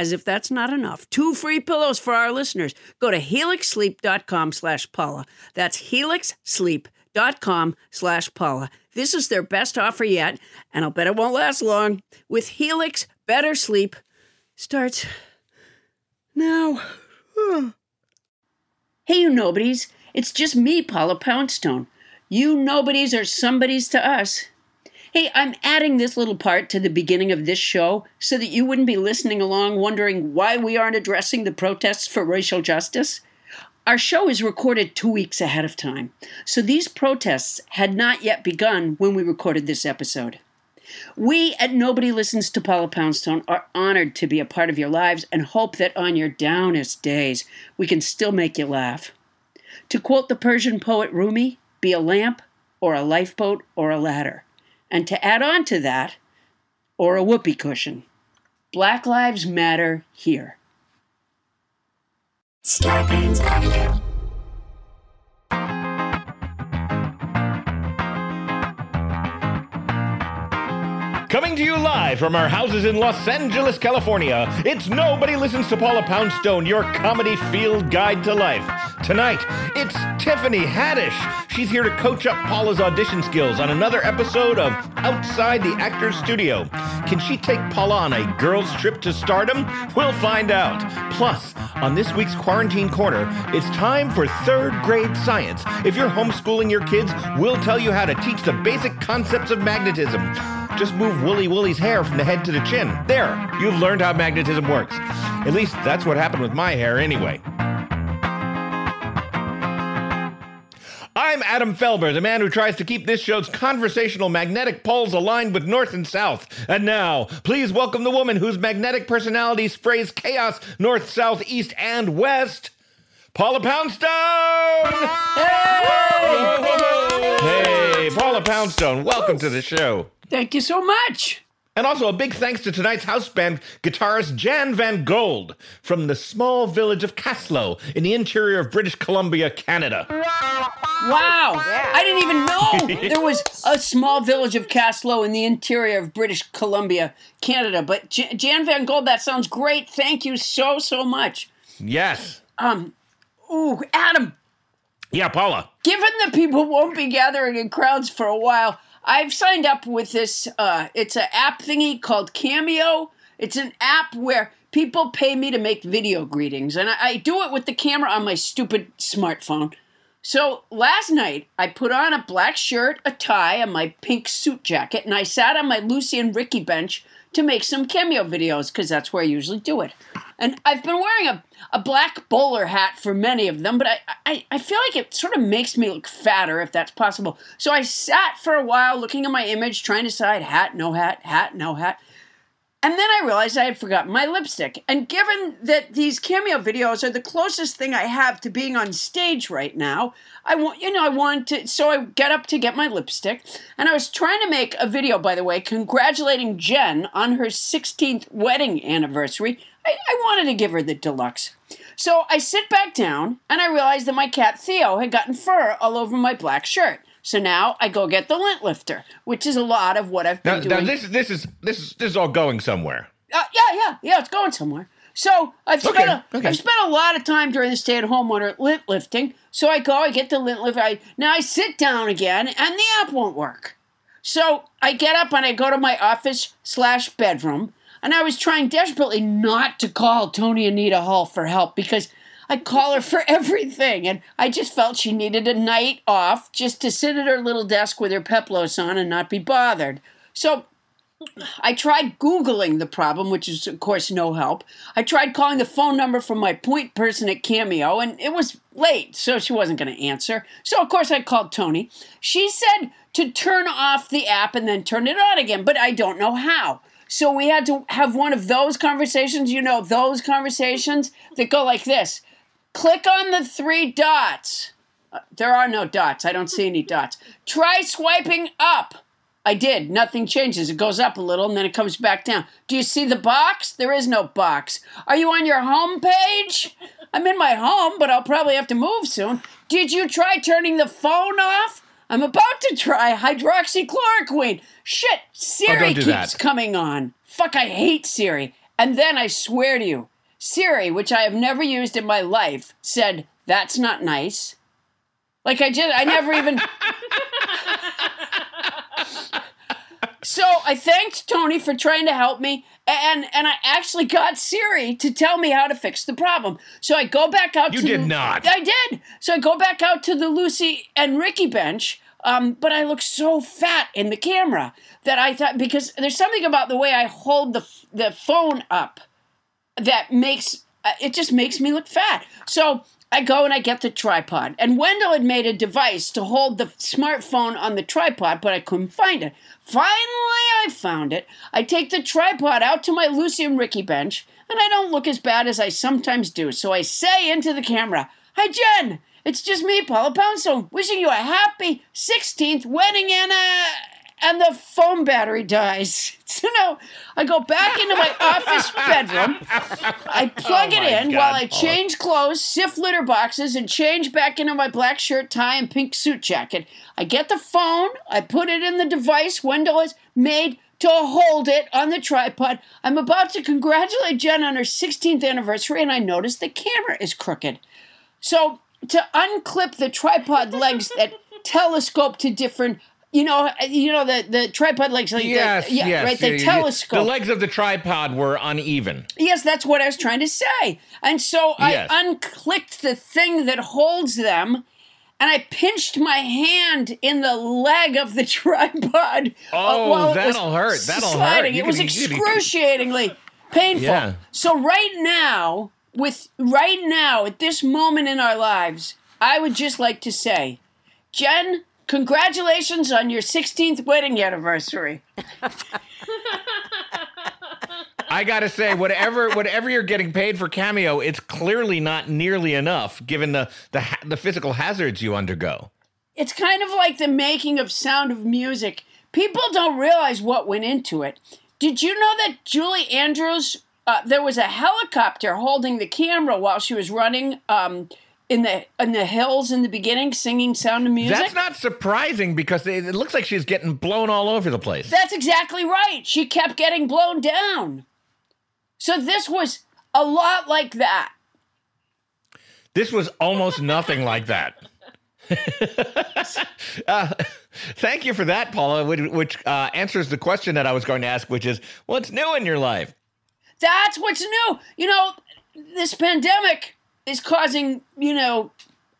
as if that's not enough, two free pillows for our listeners. Go to helixsleep.com slash Paula. That's helixsleep.com slash Paula. This is their best offer yet, and I'll bet it won't last long. With Helix, better sleep starts now. hey, you nobodies. It's just me, Paula Poundstone. You nobodies are somebodies to us. Hey, I'm adding this little part to the beginning of this show so that you wouldn't be listening along wondering why we aren't addressing the protests for racial justice. Our show is recorded two weeks ahead of time, so these protests had not yet begun when we recorded this episode. We at Nobody Listens to Paula Poundstone are honored to be a part of your lives and hope that on your downest days we can still make you laugh. To quote the Persian poet Rumi, be a lamp or a lifeboat or a ladder. And to add on to that, or a whoopee cushion. Black Lives Matter here. Coming to you live from our houses in Los Angeles, California, it's Nobody Listens to Paula Poundstone, your comedy field guide to life. Tonight, it's Tiffany Haddish. She's here to coach up Paula's audition skills on another episode of Outside the Actor's Studio. Can she take Paula on a girl's trip to stardom? We'll find out. Plus, on this week's Quarantine Corner, it's time for third grade science. If you're homeschooling your kids, we'll tell you how to teach the basic concepts of magnetism. Just move Wooly Wooly's hair from the head to the chin. There, you've learned how magnetism works. At least that's what happened with my hair anyway. I'm Adam Felber, the man who tries to keep this show's conversational magnetic poles aligned with north and south. And now, please welcome the woman whose magnetic personality sprays chaos north, south, east, and west, Paula Poundstone! Hey, hey Paula Poundstone, welcome to the show. Thank you so much. And also a big thanks to tonight's house band guitarist Jan Van Gold from the small village of Kaslo in the interior of British Columbia, Canada. Wow! Yeah. I didn't even know there was a small village of Kaslo in the interior of British Columbia, Canada. But J- Jan Van Gold, that sounds great. Thank you so so much. Yes. Um. Ooh, Adam. Yeah, Paula. Given that people won't be gathering in crowds for a while, I've signed up with this. Uh, it's an app thingy called Cameo. It's an app where people pay me to make video greetings, and I, I do it with the camera on my stupid smartphone. So last night, I put on a black shirt, a tie, and my pink suit jacket, and I sat on my Lucy and Ricky bench to make some cameo videos because that's where I usually do it. And I've been wearing a, a black bowler hat for many of them, but I, I, I feel like it sort of makes me look fatter if that's possible. So I sat for a while looking at my image, trying to decide hat, no hat, hat, no hat. And then I realized I had forgotten my lipstick. And given that these cameo videos are the closest thing I have to being on stage right now, I want, you know, I wanted to, so I get up to get my lipstick. And I was trying to make a video, by the way, congratulating Jen on her 16th wedding anniversary. I, I wanted to give her the deluxe. So I sit back down and I realize that my cat Theo had gotten fur all over my black shirt. So now I go get the lint lifter, which is a lot of what I've been now, doing. Now this this is this is this is all going somewhere. Uh, yeah, yeah, yeah. It's going somewhere. So I've spent a, okay. I've spent a lot of time during the stay at home order lint lifting. So I go, I get the lint lifter. I, now I sit down again, and the app won't work. So I get up and I go to my office slash bedroom, and I was trying desperately not to call Toni Anita Hull for help because I call her for everything. And I just felt she needed a night off just to sit at her little desk with her peplos on and not be bothered. So I tried Googling the problem, which is, of course, no help. I tried calling the phone number from my point person at Cameo, and it was late, so she wasn't going to answer. So, of course, I called Tony. She said to turn off the app and then turn it on again, but I don't know how. So we had to have one of those conversations, you know, those conversations that go like this click on the three dots. Uh, there are no dots. I don't see any dots. Try swiping up. I did. Nothing changes. It goes up a little and then it comes back down. Do you see the box? There is no box. Are you on your home page? I'm in my home, but I'll probably have to move soon. Did you try turning the phone off? I'm about to try hydroxychloroquine. Shit, Siri do keeps that. coming on. Fuck, I hate Siri. And then I swear to you, Siri, which I have never used in my life, said, That's not nice. Like I just, I never even. so I thanked Tony for trying to help me, and and I actually got Siri to tell me how to fix the problem. So I go back out. You to did the, not. I did. So I go back out to the Lucy and Ricky bench. Um, but I look so fat in the camera that I thought because there's something about the way I hold the the phone up that makes uh, it just makes me look fat. So I go and I get the tripod. And Wendell had made a device to hold the smartphone on the tripod, but I couldn't find it. Finally, I found it. I take the tripod out to my Lucy and Ricky bench, and I don't look as bad as I sometimes do. So I say into the camera, Hi, Jen. It's just me, Paula Poundstone, wishing you a happy 16th wedding and uh and the phone battery dies. So no, I go back into my office bedroom. I plug Oh it in God, while I Paula. change clothes, sift litter boxes, and change back into my black shirt, tie, and pink suit jacket. I get the phone, I put it in the device Wendell has made to hold it on the tripod. I'm about to congratulate Jen on her 16th anniversary, and I notice the camera is crooked. So to unclip the tripod legs that telescope to different, you know, you know the the tripod legs, like the- Yes, yeah, yes. right, the telescope. The legs of the tripod were uneven. Yes, that's what I was trying to say. And so Yes. I unclicked the thing that holds them. And I pinched my hand in the leg of the tripod. uh, Oh, was that'll hurt. That'll hurt. sliding. You It was excruciatingly painful. Yeah. So right now, with right now at this moment in our lives, I would just like to say, Jen, congratulations on your 16th wedding anniversary. I gotta say, whatever whatever you're getting paid for cameo, it's clearly not nearly enough given the the the physical hazards you undergo. It's kind of like the making of Sound of Music. People don't realize what went into it. Did you know that Julie Andrews? Uh, there was a helicopter holding the camera while she was running um, in the in the hills in the beginning, singing Sound of Music. That's not surprising because it, it looks like she's getting blown all over the place. That's exactly right. She kept getting blown down. So this was a lot like that. This was almost nothing like that. uh, thank you for that, Paula, which, which uh, answers the question that I was going to ask, which is, what's new in your life? That's what's new. You know, this pandemic is causing you know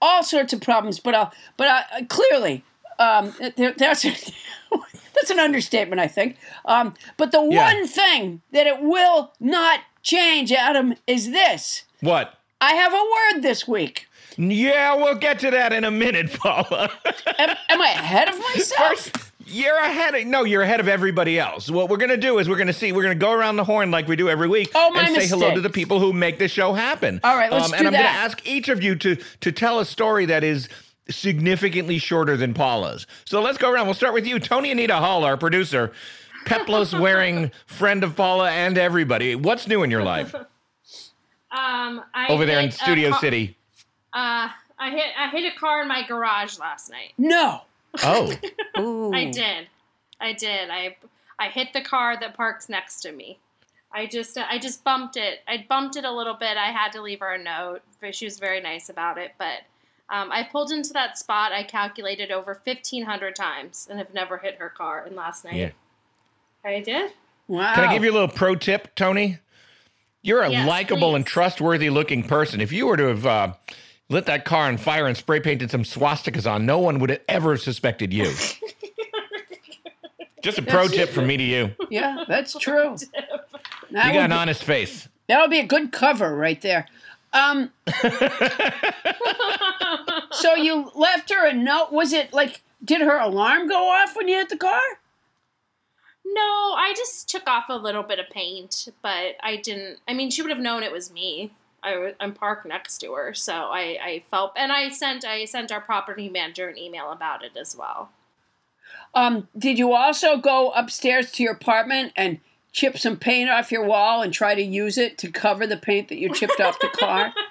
all sorts of problems, but uh, but uh, clearly, um, that's that's an understatement, I think. Um, but the Yeah. one thing that it will not change, Adam, is this: What? I have a word this week. Yeah, we'll get to that in a minute, Paula. Am, am I ahead of myself? First, you're ahead of no, you're ahead of everybody else. What we're gonna do is we're gonna see, we're gonna go around the horn like we do every week Oh, my and say hello to the people who make this show happen. All right, let's um, do and I'm that. gonna ask each of you to to tell a story that is significantly shorter than Paula's. So let's go around. We'll start with you, Toni Anita Hull, our producer, Peplos wearing friend of Paula and everybody. What's new in your life Um, I over there in Studio car- City? Uh, I hit I hit a car in my garage last night. No. Oh, I did, I did. I I hit the car that parks next to me. I just I just bumped it. I bumped it a little bit. I had to leave her a note, but she was very nice about it. But um, I pulled into that spot. I calculated over fifteen hundred times and have never hit her car. And last night Yeah. I did. Wow. Can I give you a little pro tip, Tony? You're a Yes, likable and trustworthy looking person. If you were to have uh, lit that car on fire and spray painted some swastikas on, no one would have ever suspected you. Just a pro tip from me to you. Yeah, that's true. That You got an be- honest face. That would be a good cover right there. Um, so you left her a note. Was it like, did her alarm go off when you hit the car? No, I just took off a little bit of paint, but I didn't. I mean, she would have known it was me. I, w- I'm parked next to her, so I, I felt, and I sent I sent our property manager an email about it as well. Um, did you also go upstairs to your apartment and chip some paint off your wall and try to use it to cover the paint that you chipped off the car?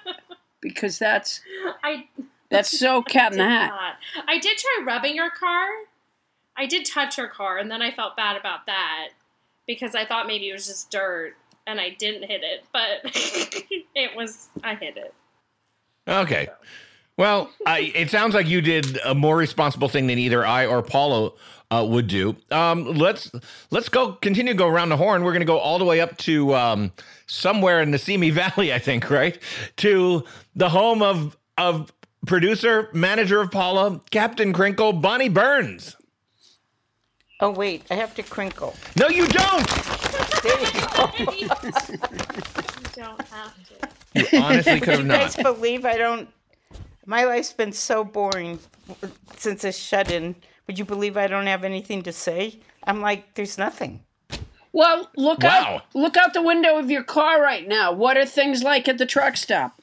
Because that's I that's so cat in the hat. not. I did try rubbing your car. I did touch her car, and then I felt bad about that because I thought maybe it was just dirt, and I didn't hit it, but it was. I hit it. Okay. Well, I, it sounds like you did a more responsible thing than either I or Paula uh, would do. Um, let's let's go continue to go around the horn. We're going to go all the way up to um, somewhere in the Simi Valley, I think, right? To the home of of producer, manager of Paula, Captain Crinkle, Bonnie Burns. Oh wait, I have to crinkle. No, you don't. There you go. you don't have to. You honestly could have you guys not. believe I don't? My life's been so boring since this shut-in. Would you believe I don't have anything to say? I'm like, there's nothing. Well, look Wow. out look out the window of your car right now. What are things like at the truck stop?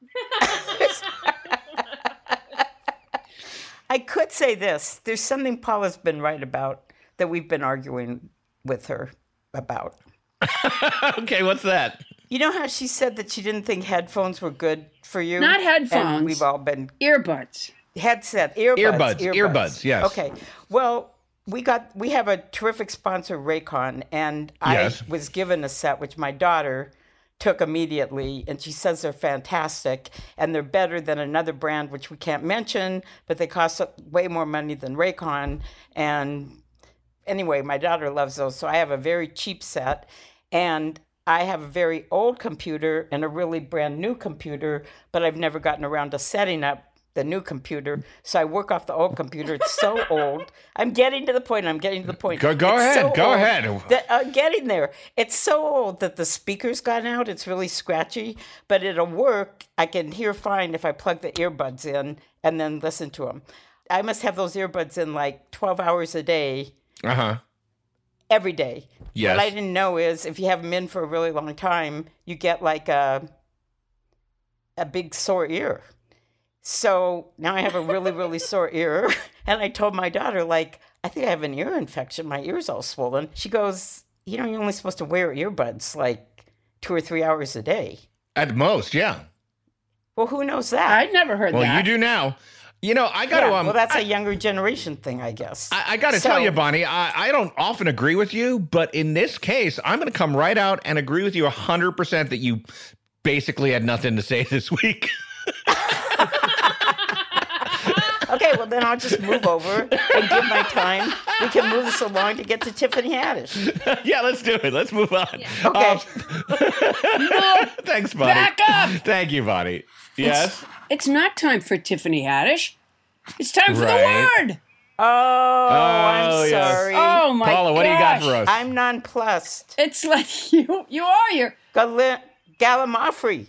I could say this. There's something Paula's been right about that we've been arguing with her about. okay, what's that? You know how she said that she didn't think headphones were good for you? Not And headphones. we've all been Earbuds. headset earbuds Earbuds, earbuds, yes. okay well we got we have a terrific sponsor raycon and Yes. i was given a set which my daughter took immediately and she says they're fantastic and they're better than another brand which we can't mention but they cost way more money than raycon and anyway my daughter loves those so i have a very cheap set and I have a very old computer and a really brand new computer, but I've never gotten around to setting up the new computer. So I work off the old computer. It's so old. I'm getting to the point. I'm getting to the point. Go- go ahead, so go ahead. that- I'm getting there. It's so old that the speaker's gone out. It's really scratchy, but it'll work. I can hear fine if I plug the earbuds in and then listen to them. I must have those earbuds in like 12 hours a day Uh huh. every day. Yes. What I didn't know is if you have them in for a really long time, you get like a a big sore ear. So now I have a really, really sore ear. And I told my daughter, like, I think I have an ear infection. My ear's all swollen. She goes, You know, you're only supposed to wear earbuds like two or three hours a day. At most, yeah. Well, who knows that? I'd never heard Well, that. Well, you do now. You know, I got to. Um, well, that's I- a younger generation thing, I guess. I, I got to So- tell you, Bonnie, I, I don't often agree with you, but in this case, I'm going to come right out and agree with you 100% that you basically had nothing to say this week. Okay, well, then I'll just move over and give my time. We can move this along to get to Tiffany Haddish. yeah, let's do it. Let's move on. Okay. Um, thanks, Bonnie. Back up! Thank you, Bonnie. Yes. It's not time for Tiffany Haddish. It's time for Right. the word. Oh, Oh, I'm yes. sorry. Oh my Paula, what do you got gosh. for us? I'm nonplussed. It's like you you are your Gal- Gallimaufry.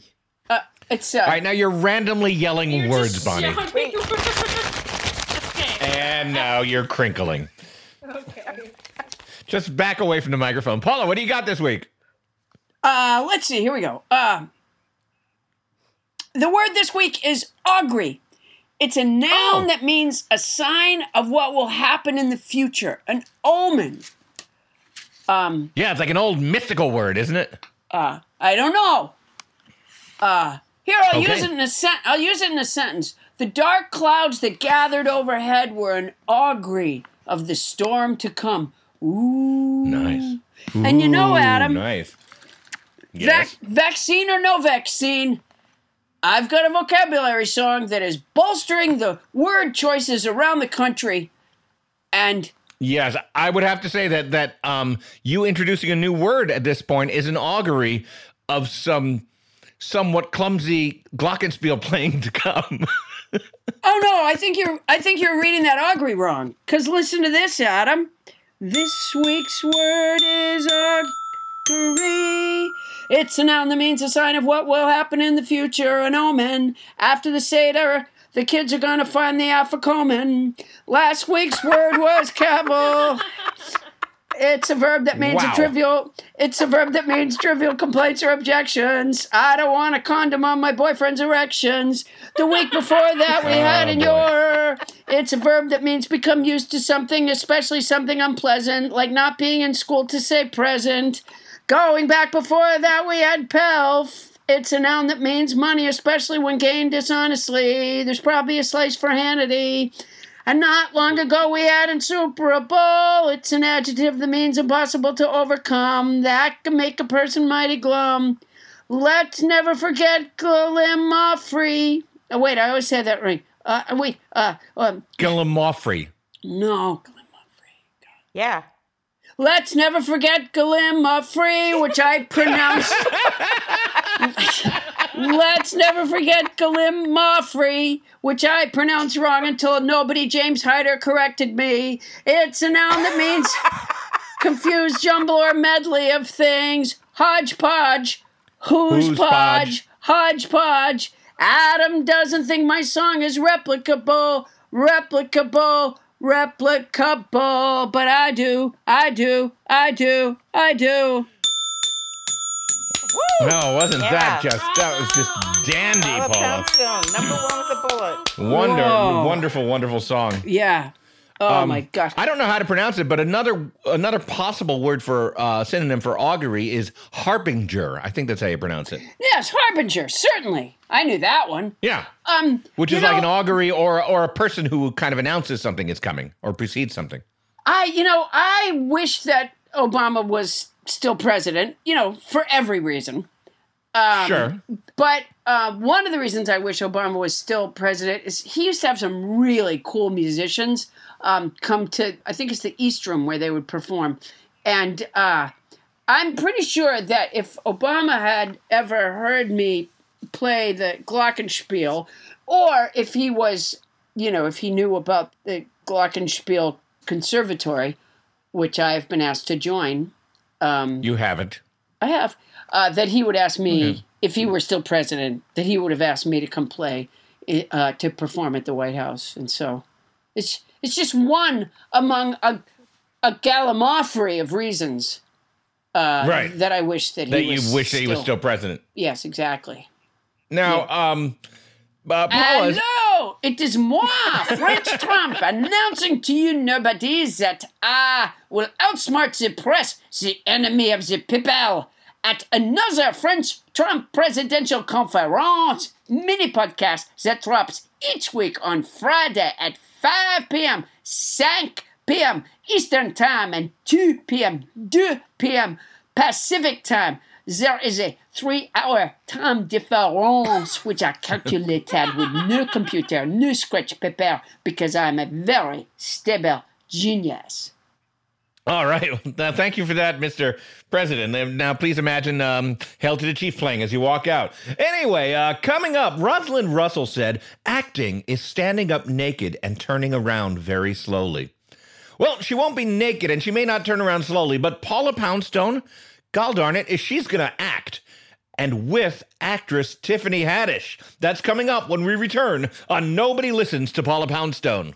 uh, it's uh, All right, now you're randomly yelling You're words, just Bonnie. shouting okay. And now you're crinkling. Okay. Just back away from the microphone. Paula, what do you got this week? Uh, let's see. Here we go. Uh, the word this week is augury. It's a noun Oh. that means a sign of what will happen in the future, an omen. Um, Yeah, it's like an old mythical word, isn't it? uh, I don't know. Uh, here I'll Okay. use it in a sent. I'll use it in a sentence. The dark clouds that gathered overhead were an augury of the storm to come. Ooh. Nice. And you know, Adam, Nice. Vac- Yes. vaccine or no vaccine, I've got a vocabulary song that is bolstering the word choices around the country. And Yes, I would have to say that that um, you introducing a new word at this point is an augury of some somewhat clumsy glockenspiel playing to come. oh no, I think you're I think you're reading that augury wrong. Cause listen to this, Adam. This week's word is augury. It's a noun that means a sign of what will happen in the future, an omen. After the Seder, the kids are gonna find the Afikomen. Last week's word was cavil. It's a verb that means Wow. a trivial. It's a verb that means trivial complaints or objections. I don't want a condom on my boyfriend's erections. The week before that, we oh, had Oh, in your. It's a verb that means become used to something, especially something unpleasant, like not being in school to say present. Going back before that, we had pelf. It's a noun that means money, especially when gained dishonestly. There's probably a slice for Hannity. And not long ago, we had insuperable. It's an adjective that means impossible to overcome. That can make a person mighty glum. Let's never forget Glimafree. Oh, wait, I always say that right. Uh, wait, uh, um, Gillimofrey. no. Yeah. Let's never forget Glimafree, which I pronounce. Let's never forget Glimafree, which I pronounced wrong until nobody James Hyder corrected me. It's a noun that means confused jumble or medley of things. Hodgepodge. Who's, Who's podge? Hodgepodge. Adam doesn't think my song is replicable. Replicable. Replicable. But I do. I do. I do. I do. No, it wasn't that Yeah. just that was just dandy, Paula Paula. Poundstone, number one with a bullet. Wonder, Whoa. wonderful, wonderful song. Yeah. Oh Um, my gosh. I don't know how to pronounce it, but another another possible word for uh, synonym for augury is harbinger. I think that's how you pronounce it. Yes, harbinger. Certainly. I knew that one. Yeah, Um, which is like an augury or or a person who kind of announces something is coming or precedes something. I, you know, I wish that Obama was still president. You know, for every reason. Um, sure. But uh, one of the reasons I wish Obama was still president is he used to have some really cool musicians um, come to, I think it's the East Room where they would perform. And uh, I'm pretty sure that if Obama had ever heard me play the Glockenspiel, or if he was, you know, if he knew about the Glockenspiel Conservatory, which I've been asked to join, um, You haven't. I have. Uh, that he would ask me if he were still president. That he would have asked me to come play, uh, to perform at the White House, and so it's it's just one among a a gallimaufry of reasons. Uh, Right. That I wish that he That you was wish that he was still president. Yes, exactly. Now, um, uh, Paula, Hello, it is moi, French Trump, announcing to you nobody that I will outsmart the press, the enemy of the people, at another French Trump presidential conference mini podcast that drops each week on Friday at 5 p.m., 5 p.m. Eastern Time, and 2 p.m., 2 p.m. Pacific Time. There is a three hour time difference which I calculated with no computer, no scratch paper, because I'm a very stable genius. All right. Now, thank you for that, Mr. President. Now, please imagine um, "Hail to the Chief" playing as you walk out. Anyway, uh, coming up, Rosalind Russell said acting is standing up naked and turning around very slowly. Well, she won't be naked and she may not turn around slowly, but Paula Poundstone, gall darn it, is she's going to act. And with actress Tiffany Haddish. That's coming up when we return on Nobody Listens to Paula Poundstone.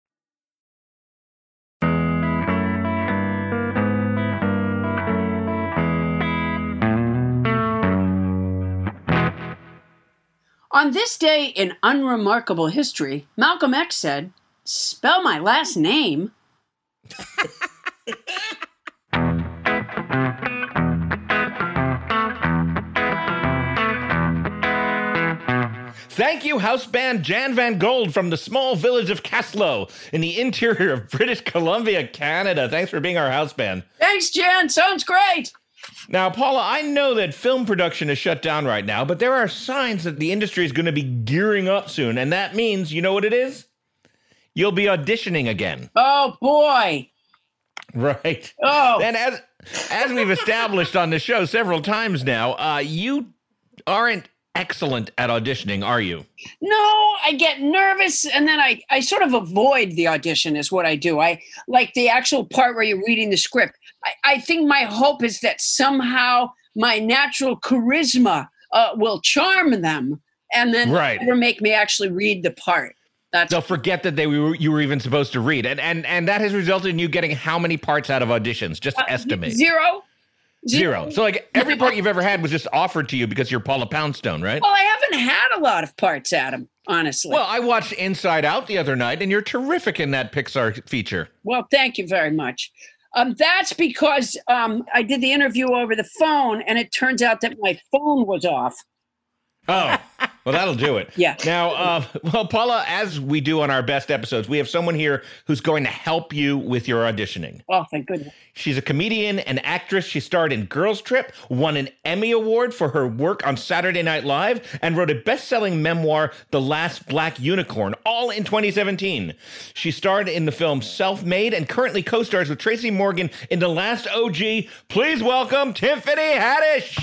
On this day in unremarkable history, Malcolm X said, Spell my last name. Thank you, house band Jan Van Gold from the small village of Kaslo in the interior of British Columbia, Canada. Thanks for being our house band. Thanks, Jan. Sounds great. Now, Paula, I know that film production is shut down right now, but there are signs that the industry is going to be gearing up soon, and that means, you know what it is? You'll be auditioning again. Oh, boy. Right. Oh. And as as we've established on the show several times now, uh, you aren't excellent at auditioning, are you? No, I get nervous and then I, I sort of avoid the audition, is what I do. I like the actual part where you're reading the script. I, I think my hope is that somehow my natural charisma uh, will charm them and then Right. make me actually read the part. That's They'll forget that they were you were even supposed to read, and and and that has resulted in you getting how many parts out of auditions? Just estimate zero. zero. So like every part you've ever had was just offered to you because you're Paula Poundstone, right? Well, I haven't had a lot of parts, Adam, honestly. Well, I watched Inside Out the other night, and you're terrific in that Pixar feature. Well, thank you very much. Um, that's because um, I did the interview over the phone, and it turns out that my phone was off. Oh, well, that'll do it. Yeah. Now, uh, well, Paula, as we do on our best episodes, we have someone here who's going to help you with your auditioning. Oh, thank goodness. She's a comedian and actress. She starred in Girls Trip, won an Emmy Award for her work on Saturday Night Live, and wrote a best selling memoir, The Last Black Unicorn, all in 2017. She starred in the film Self Made and currently co stars with Tracy Morgan in The Last OG. Please welcome Tiffany Haddish.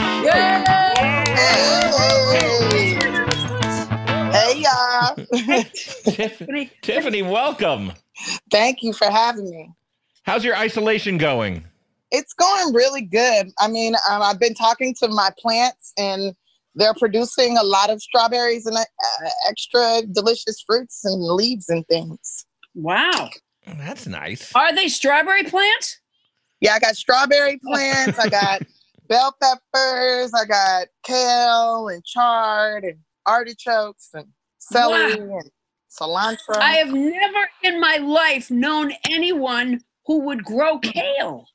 Hey y'all. Tiff- Tiffany, welcome. Thank you for having me. How's your isolation going? It's going really good. I mean, um, I've been talking to my plants and they're producing a lot of strawberries and uh, extra delicious fruits and leaves and things. Wow. That's nice. Are they strawberry plants? Yeah, I got strawberry plants. I got bell peppers. I got kale and chard and artichokes and celery Wow. and cilantro. I have never in my life known anyone who would grow kale.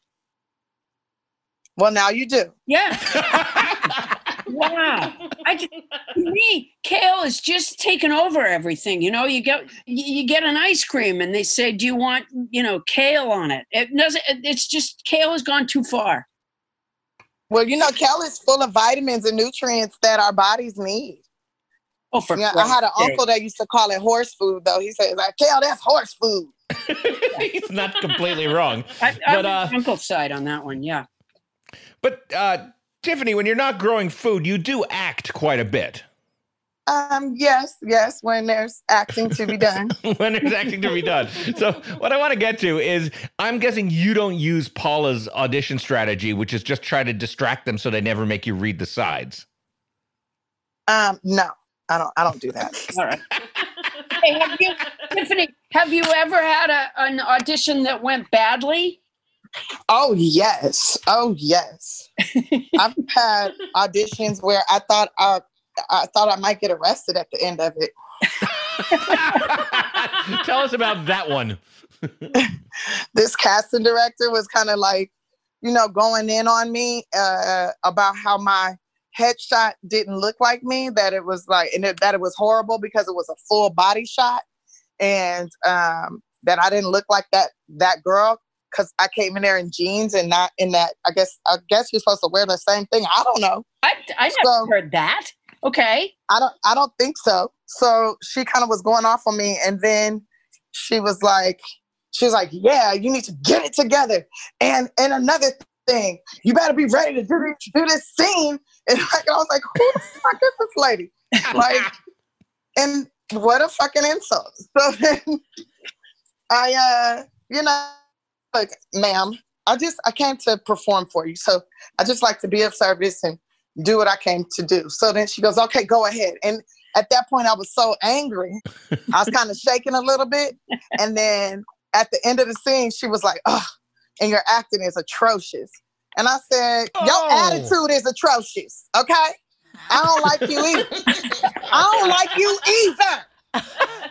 well, now you do. Yeah. wow. I ju- to me, kale is just taking over everything. You know, you get you you get an ice cream and they say, "Do you want you know kale on it?" It doesn't. It's just kale has gone too far. Well, you know, kale is full of vitamins and nutrients that our bodies need. Oh, for Yeah, I had an Christ's sake. uncle that used to call it horse food, though. He says, like, kale, that's horse food. He's not completely wrong. I, I'm But, uh, on uncle's side on that one. Yeah. But uh, Tiffany, when you're not growing food, you do act quite a bit. Um, yes, yes, when there's acting to be done. when there's acting to be done. So what I want to get to is I'm guessing you don't use Paula's audition strategy, which is just try to distract them so they never make you read the sides. Um, no, I don't I don't do that. All right. Hey, have you, Tiffany? Have you ever had a, an audition that went badly? Oh yes. Oh yes. I've had auditions where I thought I I thought I might get arrested at the end of it. Tell us about that one. This casting director was kind of like, you know, going in on me uh, about how my headshot didn't look like me, that it was like, and it, that it was horrible because it was a full body shot, and um, that I didn't look like that that girl because I came in there in jeans and not in that. I guess I guess you're supposed to wear the same thing. I don't know. I, I never So- heard that. Okay. I don't I don't think so. So she kind of was going off on me and then she was like she was like, "Yeah, you need to get it together." And and another thing, you better be ready to do this, do this scene. And like, I was like, "Who the fuck is this lady?" Like and what a fucking insult. So then I uh you know like, ma'am, I just I came to perform for you. So I just like to be of service and do what I came to do. So then she goes, okay, go ahead. And at that point, I was so angry. I was kind of shaking a little bit. And then at the end of the scene, she was like, oh, and your acting is atrocious. And I said, your Oh. attitude is atrocious. Okay. I don't like you either. I don't like you either.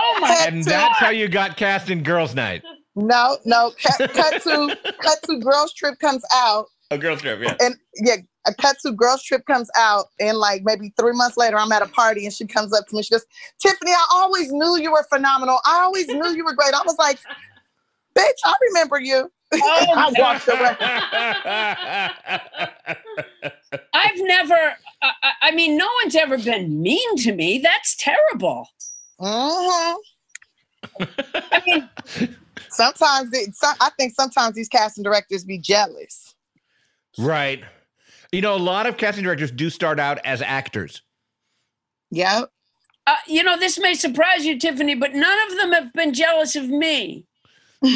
Oh my. And that's how you got cast in Girls Night. No, no. Cut, cut to cut to Girls Trip comes out. A girls trip, yeah. and yeah, a cut to girls trip comes out, and like maybe three months later, I'm at a party, and she comes up to me. She goes, "Tiffany, I always knew you were phenomenal. I always knew you were great." I was like, "Bitch, I remember you." Oh, I walked away. I've never. I, I- I mean, no one's ever been mean to me. That's terrible. hmm I mean, Sometimes, it, some, I think sometimes these casting directors be jealous. right. You know, a lot of casting directors do start out as actors. Yeah. uh, you know, this may surprise you, Tiffany, but none of them have been jealous of me.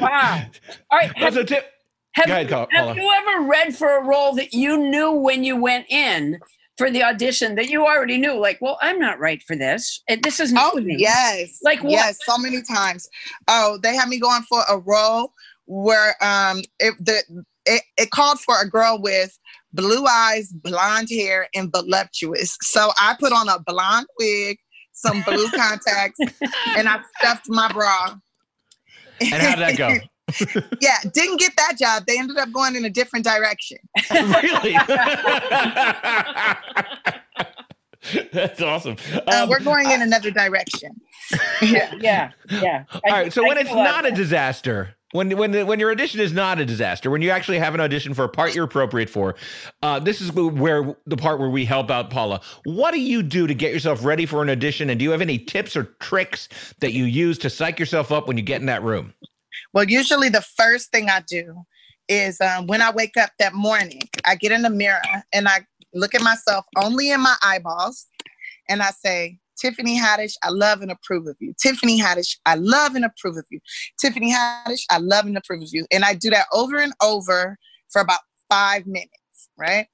Wow. All right. Have, so, Tip, have, go ahead, Paula. have you ever read for a role that you knew when you went in for the audition that you already knew? Like, well, I'm not right for this. This isn't Oh for me. yes, Like what? yes, so many times. Oh, they had me going for a role where um it the it, it called for a girl with blue eyes, blonde hair, and voluptuous. So I put on a blonde wig, some blue contacts, and I stuffed my bra. And how'd that go? yeah, didn't get that job. They ended up going in a different direction. really? That's awesome. Uh, Um, we're going in another direction. Yeah, yeah, yeah. all right. So I when it's not of a disaster, when when when your audition is not a disaster, when you actually have an audition for a part you're appropriate for, uh, this is where the part where we help out Paula. What do you do to get yourself ready for an audition? And do you have any tips or tricks that you use to psych yourself up when you get in that room? Well, usually the first thing I do is um, when I wake up that morning, I get in the mirror and I look at myself only in my eyeballs and I say, Tiffany Haddish, I love and approve of you. Tiffany Haddish, I love and approve of you. Tiffany Haddish, I love and approve of you. And I do that over and over for about five minutes, right?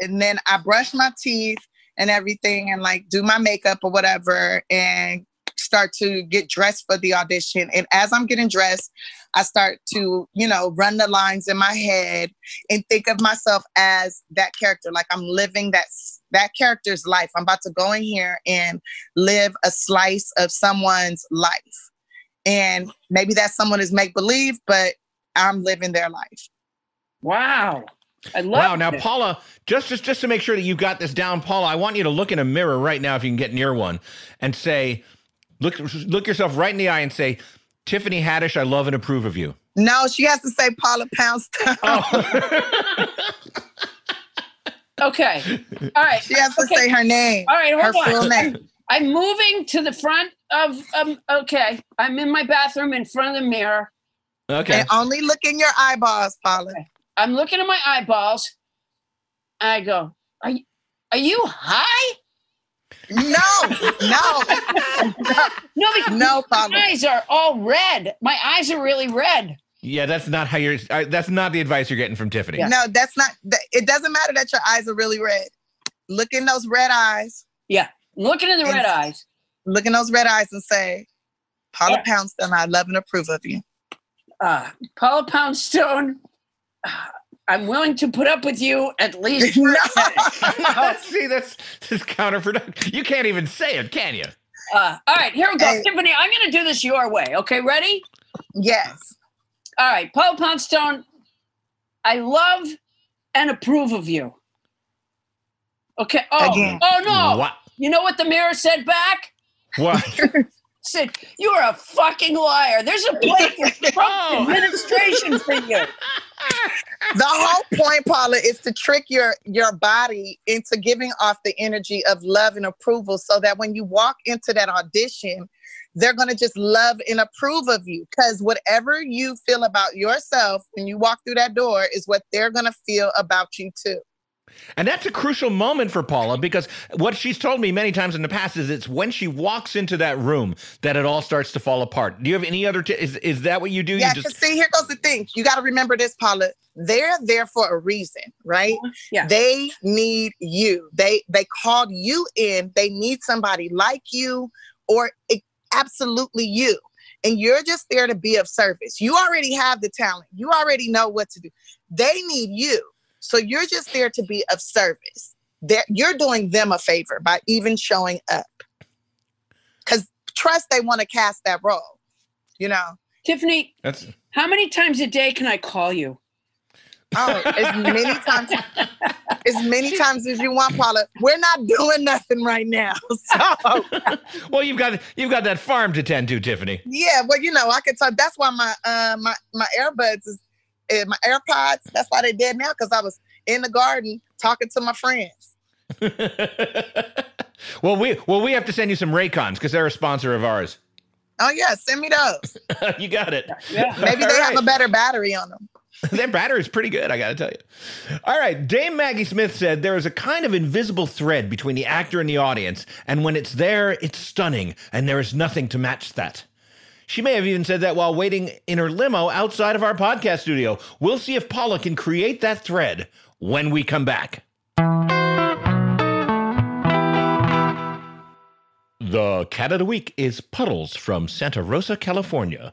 And then I brush my teeth and everything and like do my makeup or whatever and start to get dressed for the audition. And as I'm getting dressed, I start to, you know, run the lines in my head and think of myself as that character. Like I'm living that that character's life. I'm about to go in here and live a slice of someone's life. And maybe that someone is make believe, but I'm living their life. Wow. I love Wow. Now, it. Paula, just, just just to make sure that you got this down, Paula, I want you to look in a mirror right now, if you can get near one, and say, look look yourself right in the eye and say, Tiffany Haddish, I love and approve of you. No, she has to say Paula Poundstone. Oh. Okay. All right. She has to Okay. say her name. All right, her hold full name. I'm moving to the front of um okay. I'm in my bathroom in front of the mirror. okay. And only look in your eyeballs, Paula. I'm looking at my eyeballs. I go, Are you, are you high? No, no, No, because no, my eyes are all red. My eyes are really red. Yeah, that's not how you're. Uh, that's not the advice you're getting from Tiffany. Yeah. No, that's not. th- It doesn't matter that your eyes are really red. Look in those red eyes. Yeah, looking in the red eyes. Look in those red eyes and say, Paula Yeah. Poundstone, I love and approve of you. Uh, Paula Poundstone, uh, I'm willing to put up with you at least. for No. minute. See, that's, that's counterproductive. You can't even say it, can you? Uh, all right, here we go. Hey. Tiffany, I'm going to do this your way. Okay, ready? Yes. All right, Paula Poundstone, I love and approve of you. Okay. Oh, Again. oh no. What? You know what the mirror said back? What? said, "You're a fucking liar. There's a place in Trump Oh. administration for you." The whole point, Paula, is to trick your your body into giving off the energy of love and approval so that when you walk into that audition, they're going to just love and approve of you because whatever you feel about yourself when you walk through that door is what they're going to feel about you too. And that's a crucial moment for Paula because what she's told me many times in the past is it's when she walks into that room that it all starts to fall apart. Do you have any other? T- is is that what you do? Yeah, you because see, here goes the thing. You got to remember this, Paula. They're there for a reason, right? Yeah. They need you. They they called you in. They need somebody like you or e- absolutely you. And you're just there to be of service. You already have the talent. You already know what to do. They need you. So you're just there to be of service. They're, you're doing them a favor by even showing up. Because trust they want to cast that role, you know? Tiffany, That's how many times a day can I call you? Oh, as many times as many times as you want, Paula. We're not doing nothing right now. So well, you've got you've got that farm to tend to, Tiffany. yeah, well, you know, I could talk. That's why my uh my my earbuds is uh, my AirPods. That's why they dead now because I was in the garden talking to my friends. well, we well we have to send you some Raycons because they're a sponsor of ours. Oh yeah, send me those. you got it. Yeah. Maybe All they have a better battery on them. Their battery's pretty good, I gotta tell you. All right, Dame Maggie Smith said there is a kind of invisible thread between the actor and the audience, and when it's there, it's stunning, and there is nothing to match that. She may have even said that while waiting in her limo outside of our podcast studio. We'll see if Paula can create that thread when we come back. The cat of the week is Puddles from Santa Rosa, California.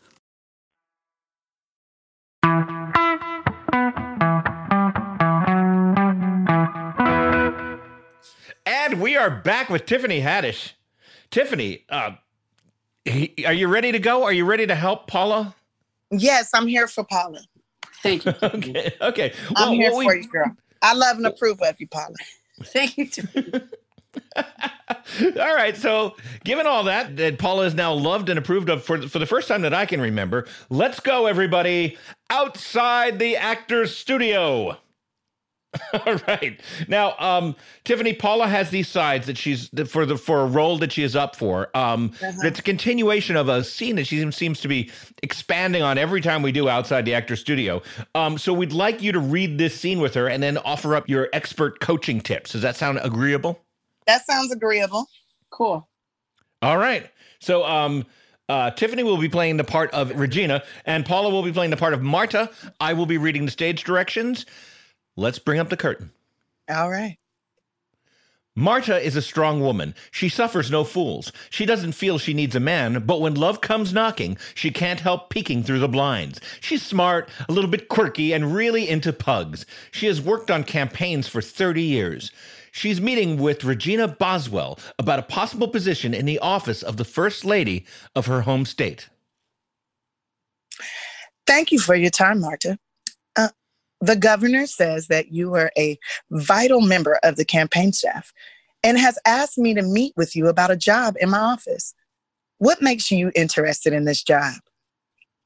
And we are back with Tiffany Haddish. Tiffany, uh, he- are you ready to go? Are you ready to help Paula? Yes, I'm here for Paula. Thank you. Okay. Okay. I'm here what for we- you, girl. I love and approve of you, Paula. Thank you. all right. So, given all that, that Paula is now loved and approved of for, for the first time that I can remember, let's go, everybody, outside the actor's studio. All right. Now, um, Tiffany, Paula has these sides that she's for the for a role that she is up for. Um, It's a continuation of a scene that she seems to be expanding on every time we do outside the actor studio. Um, so we'd like you to read this scene with her and then offer up your expert coaching tips. Does that sound agreeable? That sounds agreeable. Cool. All right. So um uh, Tiffany will be playing the part of Regina, and Paula will be playing the part of Marta. I will be reading the stage directions. Let's bring up the curtain. All right. Marta is a strong woman. She suffers no fools. She doesn't feel she needs a man, but when love comes knocking, she can't help peeking through the blinds. She's smart, a little bit quirky, and really into pugs. She has worked on campaigns for 30 years. She's meeting with Regina Boswell about a possible position in the office of the First Lady of her home state. Thank you for your time, Marta. The governor says that you are a vital member of the campaign staff and has asked me to meet with you about a job in my office. What makes you interested in this job?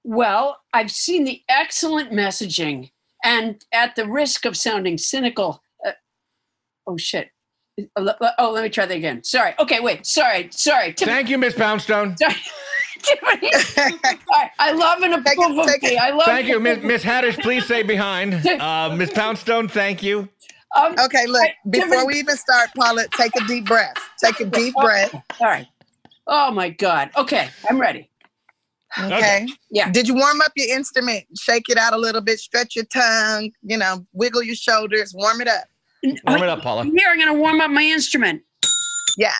Well, I've seen the excellent messaging, and at the risk of sounding cynical, uh, oh shit. Uh, Oh, let me try that again. Sorry. Okay, wait. Sorry. Sorry. Tiff- Thank you, Miss Poundstone. Sorry. Tiffany. I, I love an Take it- approval. take it. I love Thank you, Miss, Miss Haddish. Please stay behind. Uh, Miss Poundstone, thank you. Um, Okay, look, Right, before we even start, Paula, take a deep breath. Take a deep breath. all right. Oh my God. Okay, I'm ready. Okay. Yeah. Did you warm up your instrument? Shake it out a little bit, stretch your tongue, you know, wiggle your shoulders, warm it up. Warm it up, Paula. Here, I'm going to warm up my instrument. Yeah.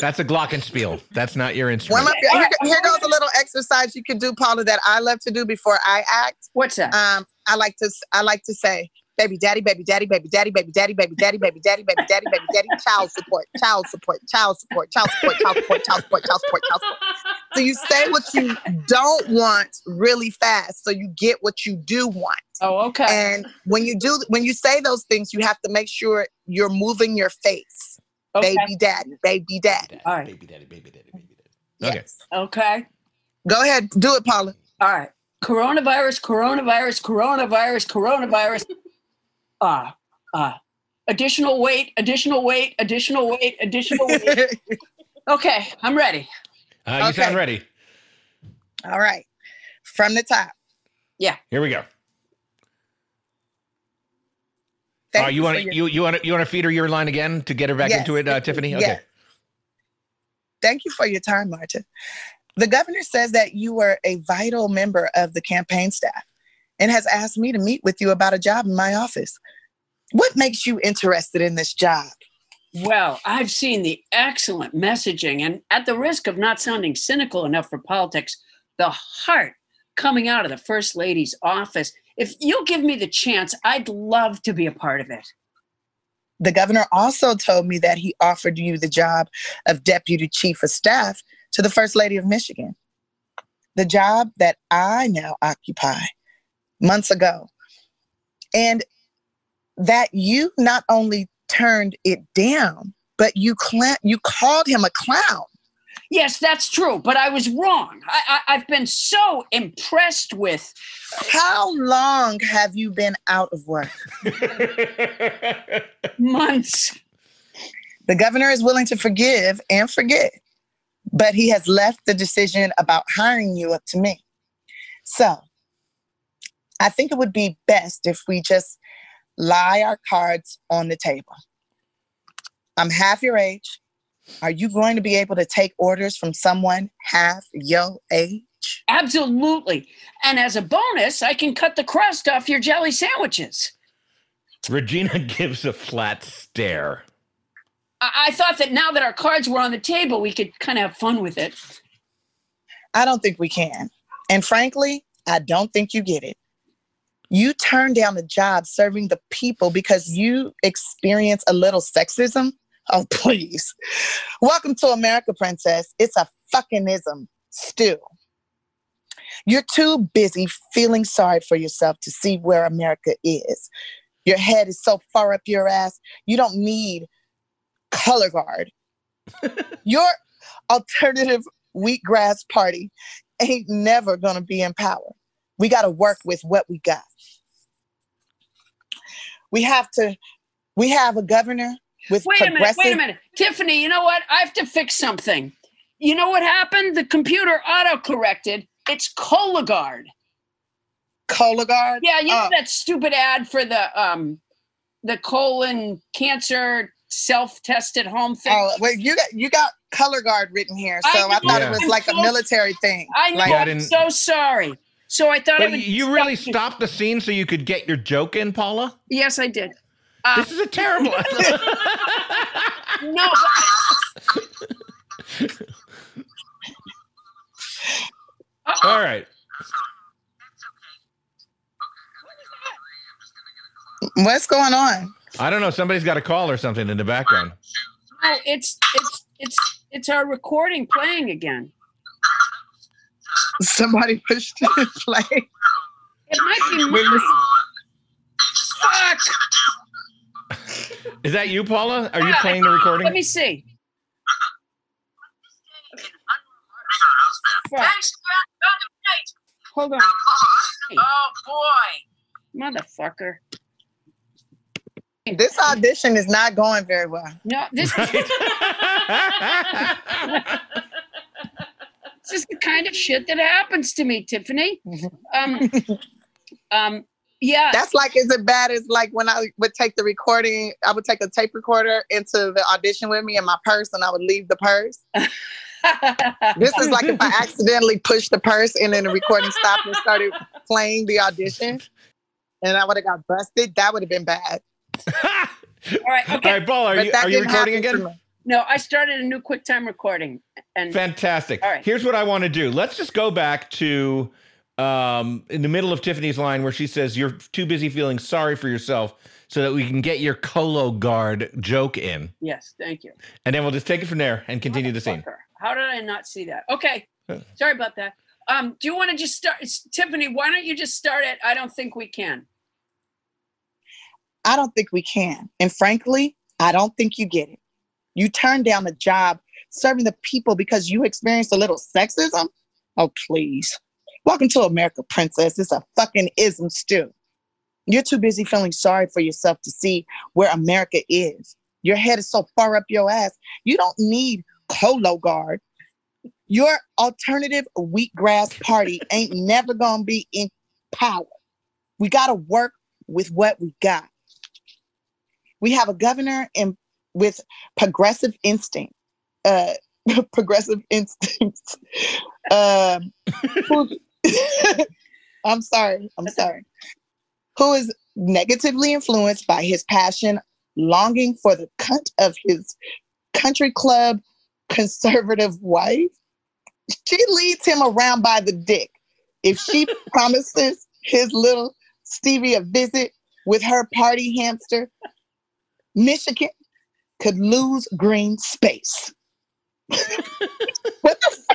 That's a glockenspiel. That's not your One instrument. of here, here goes a little exercise you can do, Paula, that I love to do before I act. What's that? Um, I like to I like to say, baby daddy, baby daddy, baby daddy, baby daddy, baby daddy, baby daddy, baby daddy, baby daddy, child support, child support, child support, child support, child support, child support, child support, child support. So you say what you don't want really fast, so you get what you do want. oh, okay. And when you do, when you say those things, you have to make sure you're moving your face. Okay. Baby daddy, baby daddy. All right. Baby daddy, baby daddy, baby daddy. Okay. Yes. Okay. Go ahead, do it, Paula. All right. Coronavirus, coronavirus, coronavirus, coronavirus. Ah, ah. Additional weight, additional weight, additional weight, additional weight. Okay, I'm ready. Uh, you Okay. sound ready. All right, from the top. Yeah. Here we go. Thank Uh, you want to your- you you want to you want to feed her your line again to get her back Yes. into it, uh, Tiffany? Okay. Yes. Thank you for your time, Marta. The governor says that you were a vital member of the campaign staff and has asked me to meet with you about a job in my office. What makes you interested in this job? Well, I've seen the excellent messaging, and at the risk of not sounding cynical enough for politics, the heart coming out of the First Lady's office. If you'll give me the chance, I'd love to be a part of it. The governor also told me that he offered you the job of deputy chief of staff to the First Lady of Michigan, the job that I now occupy months ago. And that you not only turned it down, but you cla- you called him a clown. Yes, that's true, but I was wrong. I, I, I've been so impressed with. How long have you been out of work? months. The governor is willing to forgive and forget, but he has left the decision about hiring you up to me. So I think it would be best if we just lie our cards on the table. I'm half your age. Are you going to be able to take orders from someone half your age? Absolutely. And as a bonus, I can cut the crust off your jelly sandwiches. Regina gives a flat stare. I, I thought that now that our cards were on the table, we could kind of have fun with it. I don't think we can. And frankly, I don't think you get it. You turn down a job serving the people because you experience a little sexism. Oh, please. Welcome to America, princess. It's a fuckingism still. You're too busy feeling sorry for yourself to see where America is. Your head is so far up your ass, you don't need color guard. your alternative wheatgrass party ain't never gonna be in power. We gotta work with what we got. We have to, we have a governor with Wait a minute, wait a minute. Tiffany, you know what? I have to fix something. You know what happened? The computer auto corrected. It's Cologuard. Cologuard. Yeah, you know Oh. that stupid ad for the um the colon cancer self-tested home thing. Oh wait, you got you got color guard written here, so I, know, thought Yeah. it was like a I'm so- military thing. I know. Like, Yeah, I I'm didn't- so sorry. So I thought I But would. you really stopped the scene so you could get your joke in, Paula? Yes, I did. Uh, This is a terrible. no, but- All right. What's going on? I don't know. Somebody's got a call or something in the background. no, it's it's it's it's our recording playing again. Somebody pushed it play. It might be mine. Fuck. Is that you, Paula? Are you Yeah, playing the recording? Let me see. Fuck. Hold on. Oh boy. Motherfucker. This audition is not going very well. No, this is, Right. this is the kind of shit that happens to me, Tiffany. Um, um, yeah. That's like as bad as like when I would take the recording, I would take a tape recorder into the audition with me in my purse and I would leave the purse. This is like if I accidentally pushed the purse and then the recording stopped and started playing the audition and I would have got busted. That would have been bad. All right. All Okay. right, Paula, are But you, that are you recording again? No, I started a new QuickTime recording, and Fantastic. All right. Here's what I want to do. Let's just go back to um, in the middle of Tiffany's line where she says, You're too busy feeling sorry for yourself so that we can get your Cologuard joke in. yes, thank you. And then we'll just take it from there and continue the scene. Motherfucker. How did I not see that? Okay, sorry about that. Um, do you want to just start, Tiffany? Why don't you just start it? I don't think we can. I don't think we can. And frankly, I don't think you get it. You turned down a job serving the people because you experienced a little sexism? Oh, please. Welcome to America, princess. It's a fucking ism stew. You're too busy feeling sorry for yourself to see where America is. Your head is so far up your ass. You don't need Cologuard. Your alternative wheatgrass party ain't never gonna be in power. We gotta work with what we got. We have a governor in with progressive instinct, uh, progressive instincts. Um, who- I'm sorry. I'm sorry. Who is negatively influenced by his passion, longing for the cunt of his country club conservative wife? She leads him around by the dick. If she promises his little Stevie a visit with her party hamster, Michigan could lose green space. what the fuck?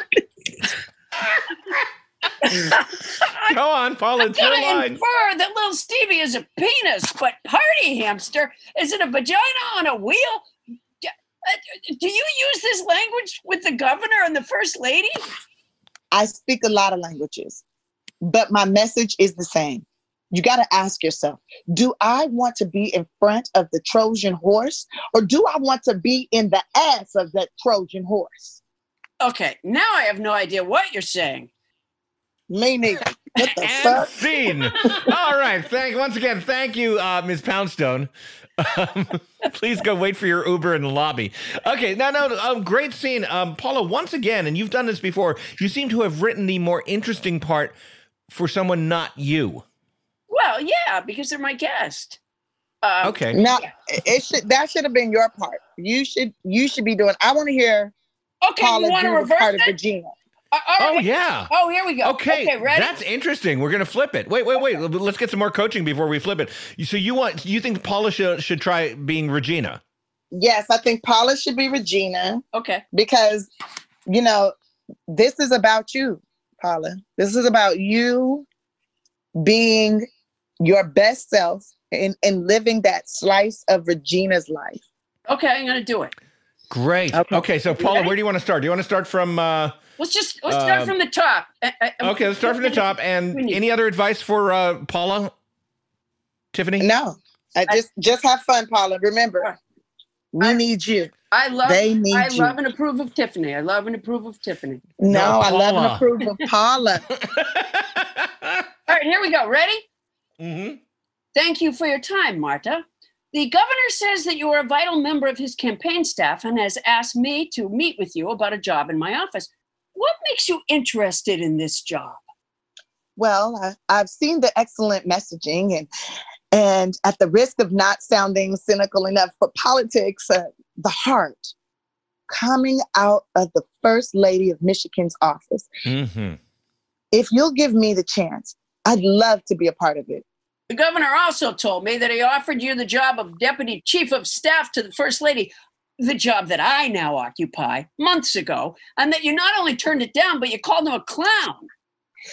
Go on, Paula. It's your gonna line. infer that little Stevie is a penis, but party hamster is it a vagina on a wheel? Uh, Do you use this language with the governor and the first lady? I speak a lot of languages, but my message is the same. You got to ask yourself do I want to be in front of the Trojan horse or do I want to be in the ass of that Trojan horse? Okay, now I have no idea what you're saying. Me neither. What the And fuck? scene. All right. Thank once again. Thank you, uh, Ms. Poundstone. Um, please go wait for your Uber in the lobby. Okay. No, no. Um, great scene, um, Paula. Once again, and you've done this before. You seem to have written the more interesting part for someone not you. Well, yeah, because they're my guest. Um, Okay. No, it should that should have been your part. You should you should be doing. I want to hear Okay, Paula you want to reverse part of it? Regina. Uh, Oh yeah. Oh, here we go. Okay, Okay, ready? that's interesting. We're gonna flip it. Wait, wait, wait. Let's get some more coaching before we flip it. So you want? You think Paula should should try being Regina? Yes, I think Paula should be Regina okay. because you know this is about you, Paula. This is about you being your best self and, and living that slice of Regina's life. Okay, I'm gonna do it. Great. Okay. Okay. so Paula, where do you want to start? Do you want to start from? Uh, Let's just let's start Um, from the top. Okay, let's start from the top. And any other advice for uh, Paula, Tiffany? No, I just just have fun, Paula. Remember, we I- need you. I love They need I you. love and approve of Tiffany. I love and approve of Tiffany. No, No, I love and approve of Paula. All right, here we go. Ready? Mm-hmm. Thank you for your time, Marta. The governor says that you are a vital member of his campaign staff and has asked me to meet with you about a job in my office. What makes you interested in this job? Well, I, I've seen the excellent messaging, and and at the risk of not sounding cynical enough for politics, uh, the heart coming out of the first lady of Michigan's office. hmm If you'll give me the chance, I'd love to be a part of it. The governor also told me that he offered you the job of deputy chief of staff to the first lady, the job that I now occupy months ago, and that you not only turned it down, but you called him a clown.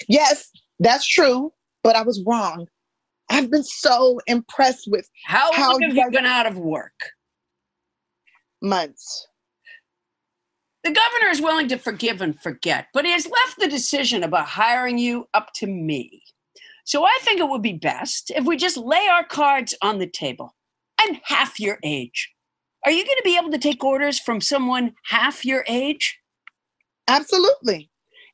Yes, that's true, but I was wrong. I've been so impressed with How How long have you been out of work? months. The governor is willing to forgive and forget, but he has left the decision about hiring you up to me. So I think it would be best if we just lay our cards on the table. I'm half your age. Are you going to be able to take orders from someone half your age? Absolutely.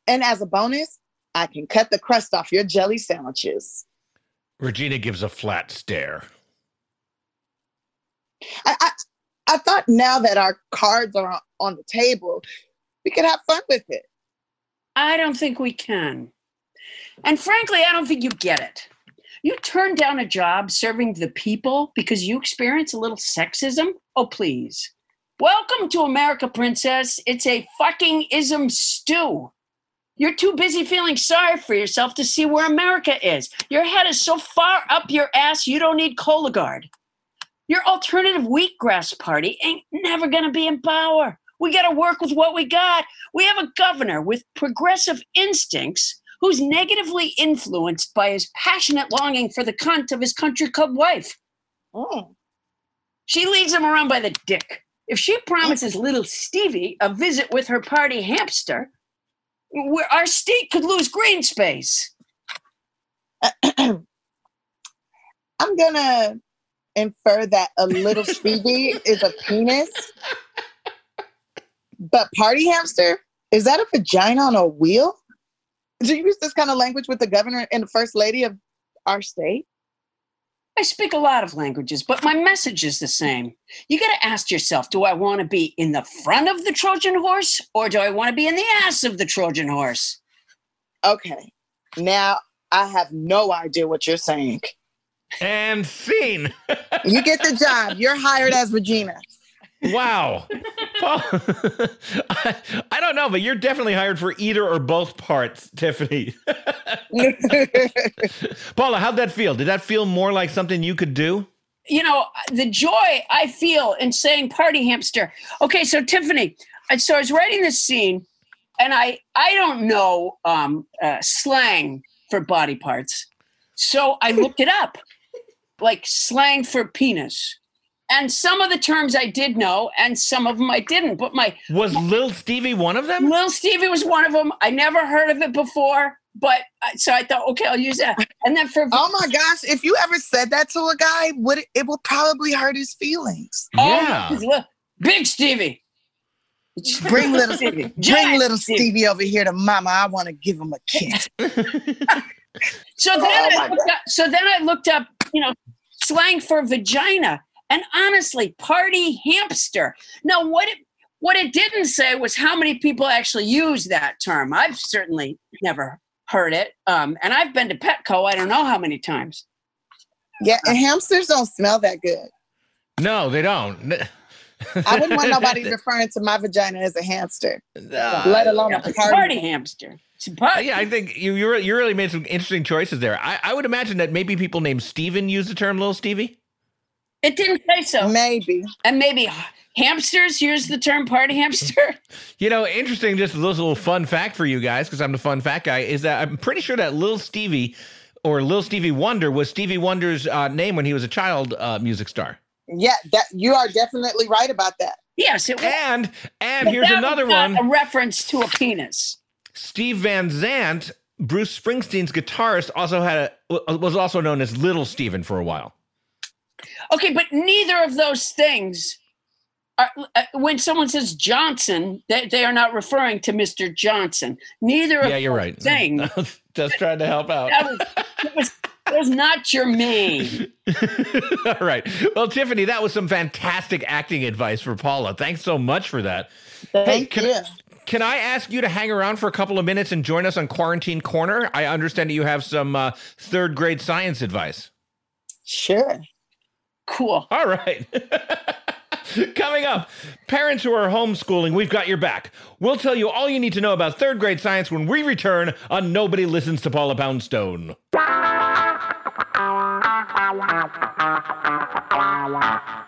And as a bonus, I can cut the crust off your jelly sandwiches. Regina gives a flat stare. I, I, I thought now that our cards are on- on the table, we could have fun with it. I don't think we can. And frankly, I don't think you get it. You turned down a job serving the people because you experience a little sexism? Oh, please. Welcome to America, princess. It's a fucking ism stew. You're too busy feeling sorry for yourself to see where America is. Your head is so far up your ass, you don't need Cologuard. Your alternative wheatgrass party ain't never gonna be in power. We gotta work with what we got. We have a governor with progressive instincts who's negatively influenced by his passionate longing for the cunt of his country club wife. Mm. She leads him around by the dick. If she promises little Stevie a visit with her party hamster, where our state could lose green space. I'm gonna infer that a little Stevie is a penis, but party hamster is that a vagina on a wheel? Do you use this kind of language with the governor and the first lady of our state? I speak a lot of languages, but my message is the same. You got to ask yourself do I want to be in the front of the Trojan horse or do I want to be in the ass of the Trojan horse? Okay, now I have no idea what you're saying. And scene. You get the job. You're hired as Regina. Wow. Paul, I, I don't know, but you're definitely hired for either or both parts, Tiffany. Paula, how'd that feel? Did that feel more like something you could do? You know, the joy I feel in saying party hamster. Okay, so Tiffany, so I was writing this scene and I I don't know um, uh, slang for body parts. So I looked it up, like slang for penis. And some of the terms I did know, and some of them I didn't. But my Was Lil Stevie one of them? Little Stevie was one of them. I never heard of it before, but so I thought, okay, I'll use that. And then for oh my gosh, if you ever said that to a guy, would it, it will probably hurt his feelings. Yeah. oh, Big Stevie, Bring little Stevie, bring little Stevie over here to mama. I want to give him a kiss. So then, Oh I up, so then I looked up, you know, slang for vagina, and honestly, party hamster. Now, what it what it didn't say was how many people actually use that term. I've certainly never heard it, um, and I've been to Petco. I don't know how many times. Yeah, and hamsters don't smell that good. No, they don't. I wouldn't want nobody referring to my vagina as a hamster, Uh, let alone Yeah, a party. party hamster. It's yeah, I think you you really, made some interesting choices there. I, I would imagine that maybe people named Steven use the term "little Stevie. It didn't say so. Maybe. And maybe hamsters use the term party hamster. You know, interesting, just a little fun fact for you guys, because I'm the fun fact guy, is that I'm pretty sure that Little Stevie or Little Stevie Wonder was Stevie Wonder's uh, name when he was a child uh, music star. Yeah, that you are definitely right about that. yes, it was. And and But here's that another was not one. A reference to a penis. Steve Van Zandt, Bruce Springsteen's guitarist, also had a was also known as Little Steven for a while. Okay, but neither of those things are. Uh, when someone says Johnson, they, they are not referring to Mr. Johnson. Neither of Yeah, you're right. thing. Just trying to help out. that was, that was, that was not germane. All right. Well, Tiffany, that was some fantastic acting advice for Paula. Thanks so much for that. Thank can you. I- Can I ask you to hang around for a couple of minutes and join us on Quarantine Corner? I understand that you have some uh, third grade science advice. Sure. Cool. All right. Coming up, parents who are homeschooling, we've got your back. We'll tell you all you need to know about third grade science when we return on Nobody Listens to Paula Poundstone.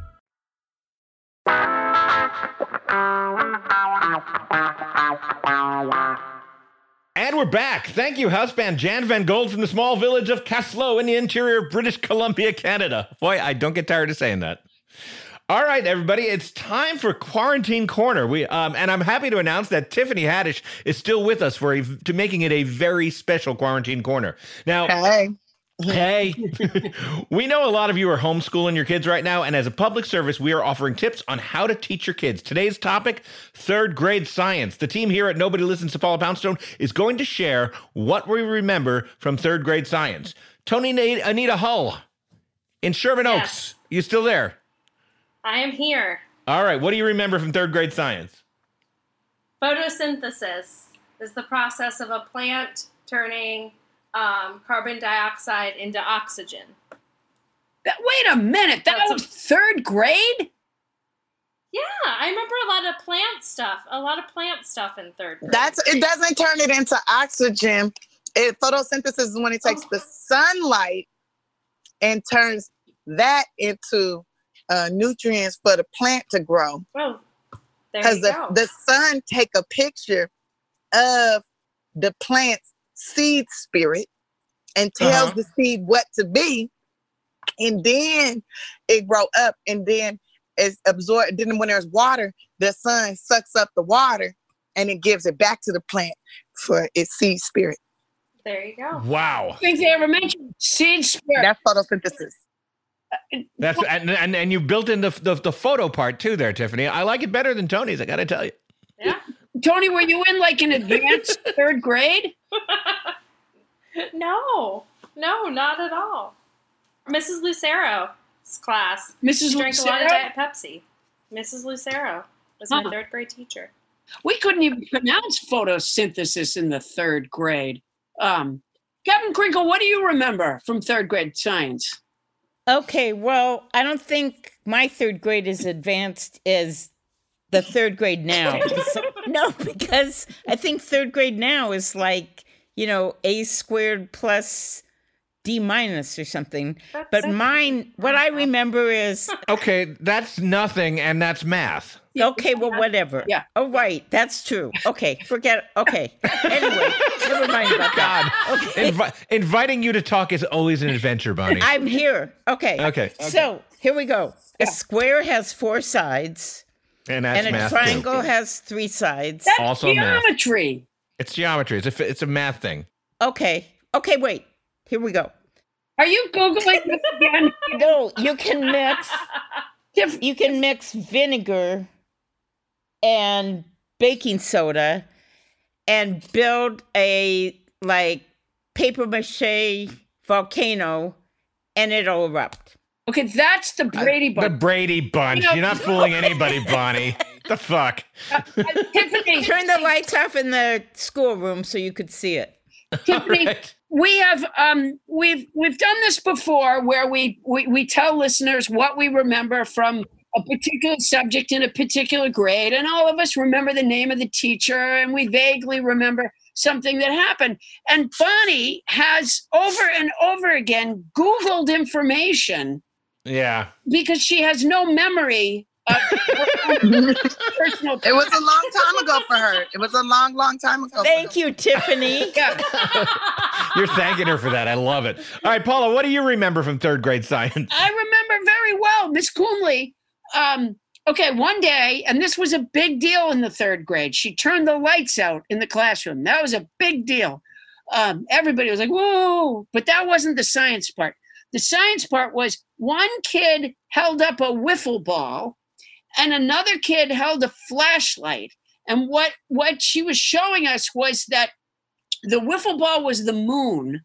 And we're back. Thank you, house band Jan Van Gold from the small village of Kaslo in the interior of British Columbia, Canada. Boy, I don't get tired of saying that. All right, everybody, it's time for Quarantine Corner. We um, and I'm happy to announce that Tiffany Haddish is still with us for a, to making it a very special Quarantine Corner. Now, Hey. Hey, we know a lot of you are homeschooling your kids right now, and as a public service, we are offering tips on how to teach your kids. Today's topic third grade science. The team here at Nobody Listens to Paula Poundstone is going to share what we remember from third grade science. Toni Na- Anita Hull in Sherman Yes. Oaks, you still there? I am here. All right, what do you remember from third grade science? Photosynthesis is the process of a plant turning um, carbon dioxide into oxygen. That, wait a minute. That That's a- was third grade? Yeah, I remember a lot of plant stuff. A lot of plant stuff in third grade. That's it doesn't turn it into oxygen. It photosynthesis is when it takes the sunlight and turns that into uh, nutrients for the plant to grow. oh, there Because you the, go. the sun take a picture of the plant's seed spirit and tells Uh-huh. the seed what to be, and then it grow up, and then it's absorbed. Then when there's water, the sun sucks up the water, and it gives it back to the plant for its seed spirit. there you go. Wow. I think they ever mentioned seed spirit. That's photosynthesis. That's and and, and you built in the, the the photo part too there, Tiffany. I like it better than Toni's. I got to tell you. Yeah. Toni, were you in like an advanced third grade? no, no, not at all. Mrs. Lucero's class. Mrs. She drank a lot of Lucero? Diet Pepsi. Mrs. Lucero was my third grade teacher. We couldn't even pronounce photosynthesis in the third grade. Um, Captain Crinkle, what do you remember from third grade science? Okay, well, I don't think my third grade is advanced as the third grade now. So- no, because I think third grade now is like, you know, A squared plus D minus or something. That's But it. mine, what I remember is, Okay, that's nothing, and that's math. okay, well, whatever. Yeah. Oh, right, that's true. Okay, forget, okay. Anyway, never mind about God, that. Okay. Invi- inviting you to talk is always an adventure, Bonnie. I'm here. Okay. Okay. So here we go. A square has four sides, and that's and a math. too. triangle has three sides. That's Also math. geometry. It's geometry. It's a f- it's a math thing. Okay. Okay, wait. Here we go. Are you Googling this again? No, you can mix you can mix vinegar and baking soda and build a like paper mache volcano and it'll erupt. Okay, that's the Brady Bunch. The Brady Bunch. You know- You're not fooling anybody, Bonnie. the fuck? Tiffany, Turn the lights off in the schoolroom so you could see it. Tiffany, Right. we have um we've we've done this before where we, we we tell listeners what we remember from a particular subject in a particular grade and all of us remember the name of the teacher and we vaguely remember something that happened and bonnie has over and over again googled information Yeah. because she has no memory of personal It was a long time ago for her. It was a long, long time ago. Thank you, Tiffany. You're thanking her for that. I love it. All right, Paula, what do you remember from third grade science? I remember very well Miss Coonley. Um, okay, one day, and this was a big deal in the third grade. She turned the lights out in the classroom. That was a big deal. Um, everybody was like, "Whoa!" But that wasn't the science part. The science part was one kid held up a wiffle ball, and another kid held a flashlight. And what what she was showing us was that the wiffle ball was the moon,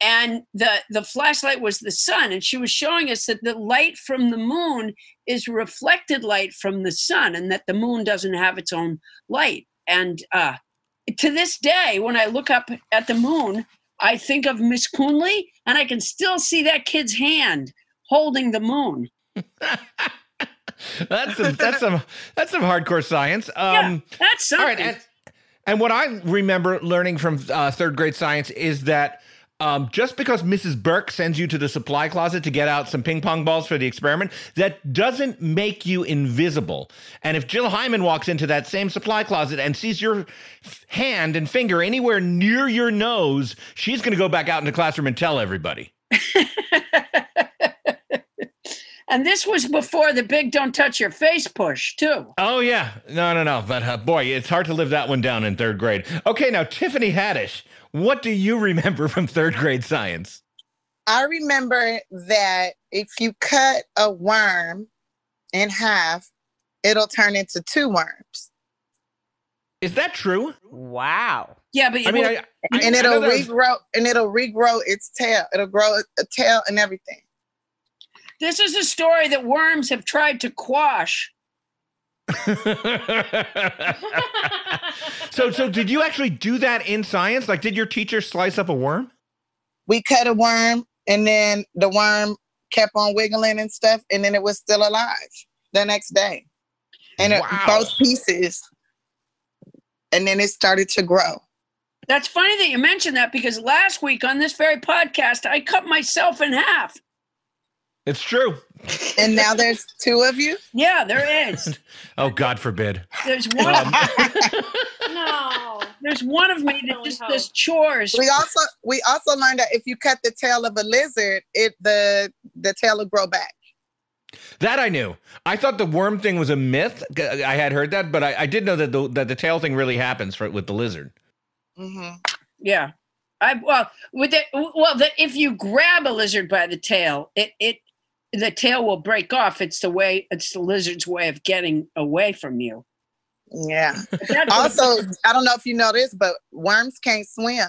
and the the flashlight was the sun and she was showing us that the light from the moon is reflected light from the sun and that the moon doesn't have its own light and uh to this day when i look up at the moon i think of miss coonley and i can still see that kid's hand holding the moon That's some that's some that's some hardcore science. Um yeah, that's all something right, and, and what I remember learning from uh, third grade science is that um, just because Mrs. Burke sends you to the supply closet to get out some ping pong balls for the experiment, that doesn't make you invisible. And if Jill Hyman walks into that same supply closet and sees your f- hand and finger anywhere near your nose, she's going to go back out in the classroom and tell everybody. and this was before the big don't touch your face push too Oh yeah, no, no, no. But uh, boy, it's hard to live that one down in third grade. Okay, now Tiffany Haddish, what do you remember from third grade science? I remember that if you cut a worm in half, it'll turn into two worms. Is that true? Wow. Yeah, but I mean, I, I, and I it'll know regrow and it'll regrow its tail. It'll grow a tail and everything. this is a story that worms have tried to quash. So, so did you actually do that in science? Like, did your teacher slice up a worm? We cut a worm and then the worm kept on wiggling and stuff, and then it was still alive the next day. And it, both pieces. And then it started to grow. That's funny that you mentioned that because last week on this very podcast, I cut myself in half. It's true. And now there's two of you. Yeah, there is. Oh, God forbid. There's one. Um, No. there's one of me that just does chores. We also we also learned that if you cut the tail of a lizard, it the the tail will grow back. That I knew. I thought the worm thing was a myth. I had heard that, but I, I did know that the that the tail thing really happens for, with the lizard. Mm-hmm. Yeah. I well with it well that if you grab a lizard by the tail, it it the tail will break off. It's the way it's the lizard's way of getting away from you. Yeah. Also, I don't know if you know this, but worms can't swim.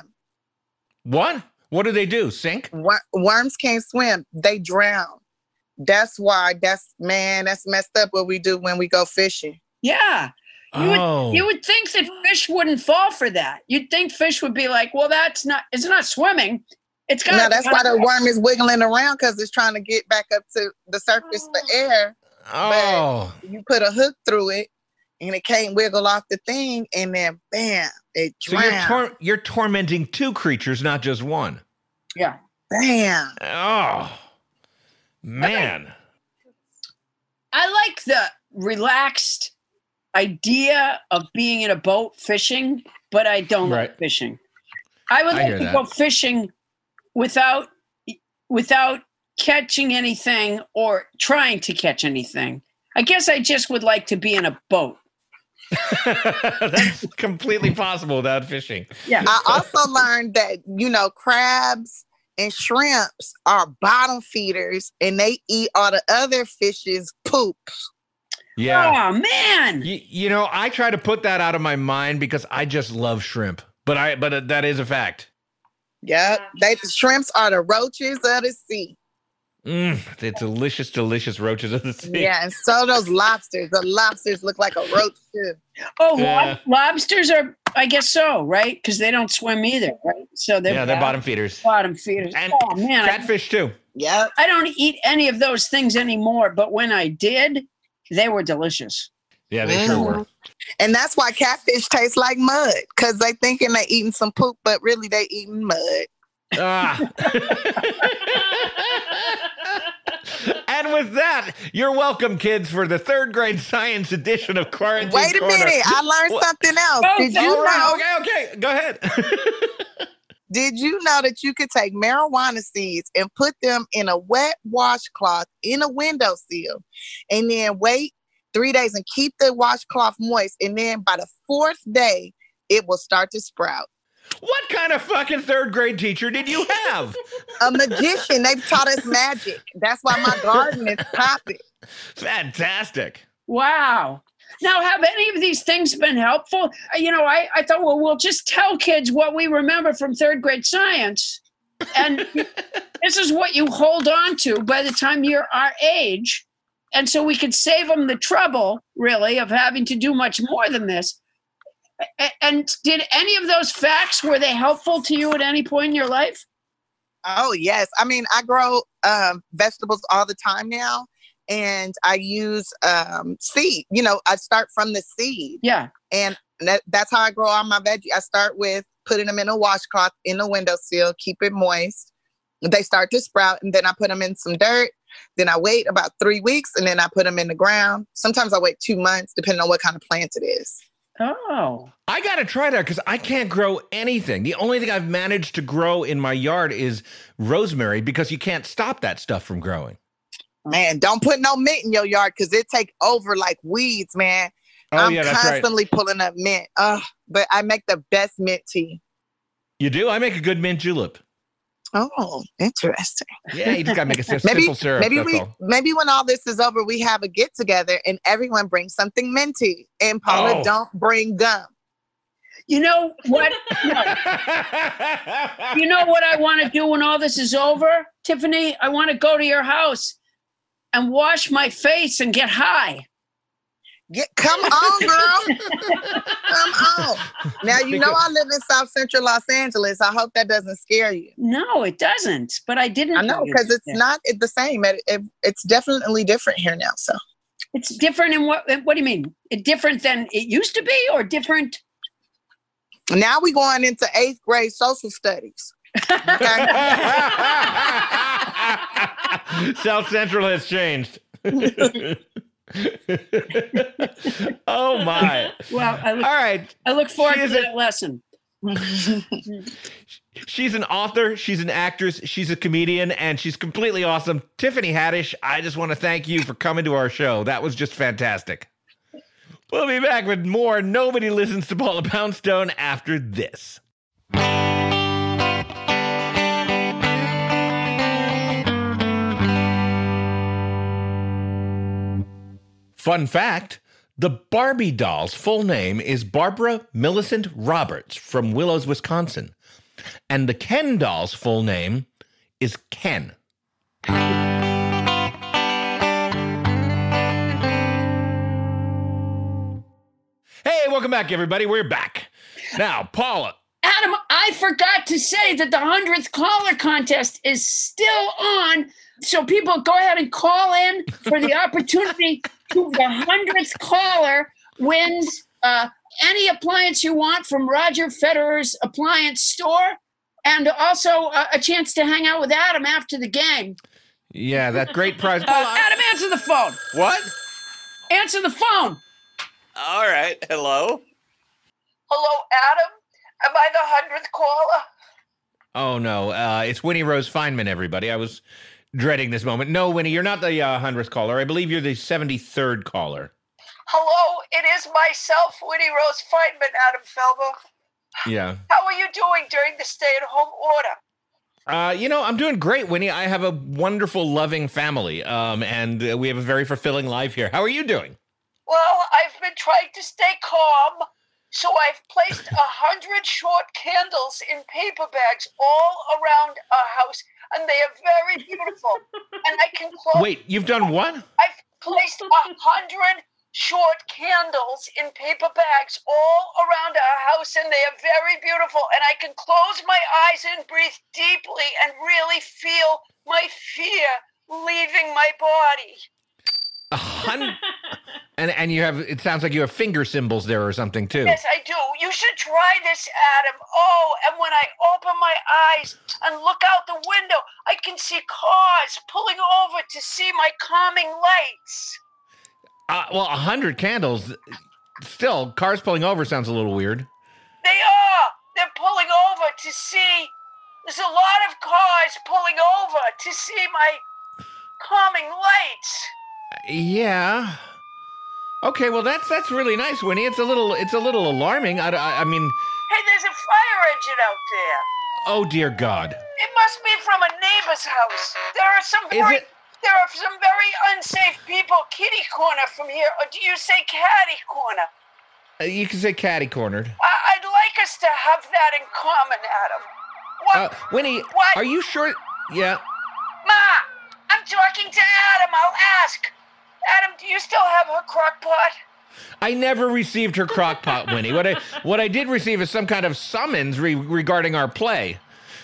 What? What do they do? Sink? Wor- worms can't swim; they drown. That's why. That's man. That's messed up. What we do when we go fishing. yeah. You would, oh, you would think that fish wouldn't fall for that. You'd think fish would be like, well, that's not, it's not swimming. It's got Now that's why the worm is wiggling around because it's trying to get back up to the surface for oh. air. oh, You put a hook through it, and it can't wiggle off the thing, and then bam, it so you're tor- you're tormenting two creatures, not just one. Yeah. bam. Oh, man. I like the relaxed idea of being in a boat fishing, but I don't Right. like fishing. I would like hear to that. go fishing without without catching anything or trying to catch anything. I guess I just would like to be in a boat. That's completely possible without fishing. Yeah. I also learned that you know crabs and shrimps are bottom feeders, and they eat all the other fish's poop. Yeah. Oh man. You, you know, I try to put that out of my mind because I just love shrimp. But I but uh, that is a fact. Yep, they the shrimps are the roaches of the sea. Mm, the delicious, delicious roaches of the sea. Yeah, and so those lobsters. The lobsters look like a roach too. Oh, lob- Yeah. lobsters are I guess so, right? Because they don't swim either, right? So they're, Yeah, they're bottom feeders. bottom feeders. And oh man, I, Catfish too. Yeah, I don't eat any of those things anymore, but when I did, they were delicious. Yeah, they sure were. And that's why catfish taste like mud, because they thinking they eating some poop, but really they eating mud. Ah. and with that, you're welcome, kids, for the third grade science edition of Quarantine Wait a Corner. minute, I learned What? something else. Oh, Did you All know? okay, okay, go ahead. Did you know that you could take marijuana seeds and put them in a wet washcloth in a windowsill and then wait three days and keep the washcloth moist? And then by the fourth day, it will start to sprout. what kind of fucking third grade teacher did you have? A magician, they've taught us magic. That's why my garden is popping. Fantastic. Wow. Now, have any of these things been helpful? Uh, You know, I, I thought, well, we'll just tell kids what we remember from third grade science. And this is what you hold on to by the time you're our age. And so we could save them the trouble, really, of having to do much more than this. And did any of those facts, were they helpful to you at any point in your life? Oh yes, I mean I grow um, vegetables all the time now, and I use um, seed. You know, I start from the seed, Yeah. and that, that's how I grow all my veggies. I start with putting them in a washcloth in the windowsill, keep it moist. They start to sprout, and then I put them in some dirt. Then I wait about three weeks, and then I put them in the ground. Sometimes I wait two months, depending on what kind of plant it is. Oh. I gotta try that because I can't grow anything. The only thing I've managed to grow in my yard is rosemary because you can't stop that stuff from growing. Man, don't put no mint in your yard because it take over like weeds, man. Oh I'm yeah, that's right. constantly pulling up mint. Uh, but I make the best mint tea. You do? I make a good mint julep. Oh, interesting. Yeah, you just gotta make a sim- Maybe simple syrup. maybe we all. maybe when all this is over, we have a get together and everyone brings something minty, and Paula Oh. don't bring gum. You know what? You know what I want to do when all this is over, Tiffany? I want to go to your house and wash my face and get high. Get come on, girl. come on. Now you know I live in South Central Los Angeles. I hope that doesn't scare you. No, it doesn't. But I didn't. I know because it's that. not the same. It, it, it's definitely different here now. So It's different in what? What do you mean? It different than it used to be, or different? now we going into eighth grade social studies. Okay. South Central has changed. oh my! Well, I look, All right, I look forward to a- that lesson. she's an author, she's an actress, she's a comedian, and she's completely awesome. Tiffany Haddish, I just want to thank you for coming to our show. That was just fantastic. We'll be back with more. Nobody listens to Paula Poundstone after this. Fun fact the Barbie doll's full name is Barbara Millicent Roberts from Willows, Wisconsin. And the Ken doll's full name is Ken. Hey, welcome back, everybody. We're back. Now, Paula, Adam, I forgot to say that the 100th caller contest is still on. So people go ahead and call in for the opportunity to the 100th caller wins uh, any appliance you want from Roger Federer's appliance store and also uh, a chance to hang out with Adam after the game. yeah, that great prize. Uh, Adam, answer the phone. What? Answer the phone. All right. Hello. Hello, Adam. Am I the 100th caller? oh no, uh, it's Winnie Rose Feynman, everybody. I was dreading this moment. No, Winnie, you're not the uh, 100th caller. I believe you're the 73rd caller. Hello, it is myself, Winnie Rose Feynman, Adam Felber. Yeah. How are you doing during the stay at home order? Uh, you know, I'm doing great, Winnie. I have a wonderful, loving family, um, and uh, we have a very fulfilling life here. How are you doing? Well, I've been trying to stay calm, so I've placed a hundred short candles in paper bags all around our house, and they are very beautiful. and I can close. Wait, you've done what? I've placed a hundred short candles in paper bags all around our house, and they are very beautiful. And I can close my eyes and breathe deeply and really feel my fear leaving my body. A hundred. and and you have. It sounds like you have finger cymbals there or something too. Yes, I do. You should try this, Adam. Oh, and when I open my eyes and look out the window, I can see cars pulling over to see my calming lights. Uh, well, a hundred candles. Still, cars pulling over sounds a little weird. They are. They're pulling over to see. There's a lot of cars pulling over to see my calming lights. Yeah. Okay, well that's that's really nice, Winnie. It's a little it's a little alarming. I, I, I mean, Hey, there's a fire engine out there. oh dear God. It must be from a neighbor's house. There are some Is very it- there are some very unsafe people kitty corner from here, or do you say catty corner? Uh, You can say catty cornered. I- I'd like us to have that in common, Adam. What? Uh, Winnie, What? are you sure? Yeah. Ma, I'm talking to Adam. I'll ask. Adam, do you still have her crock pot? I never received her crock pot, Winnie. What I what I did receive is some kind of summons re- regarding our play.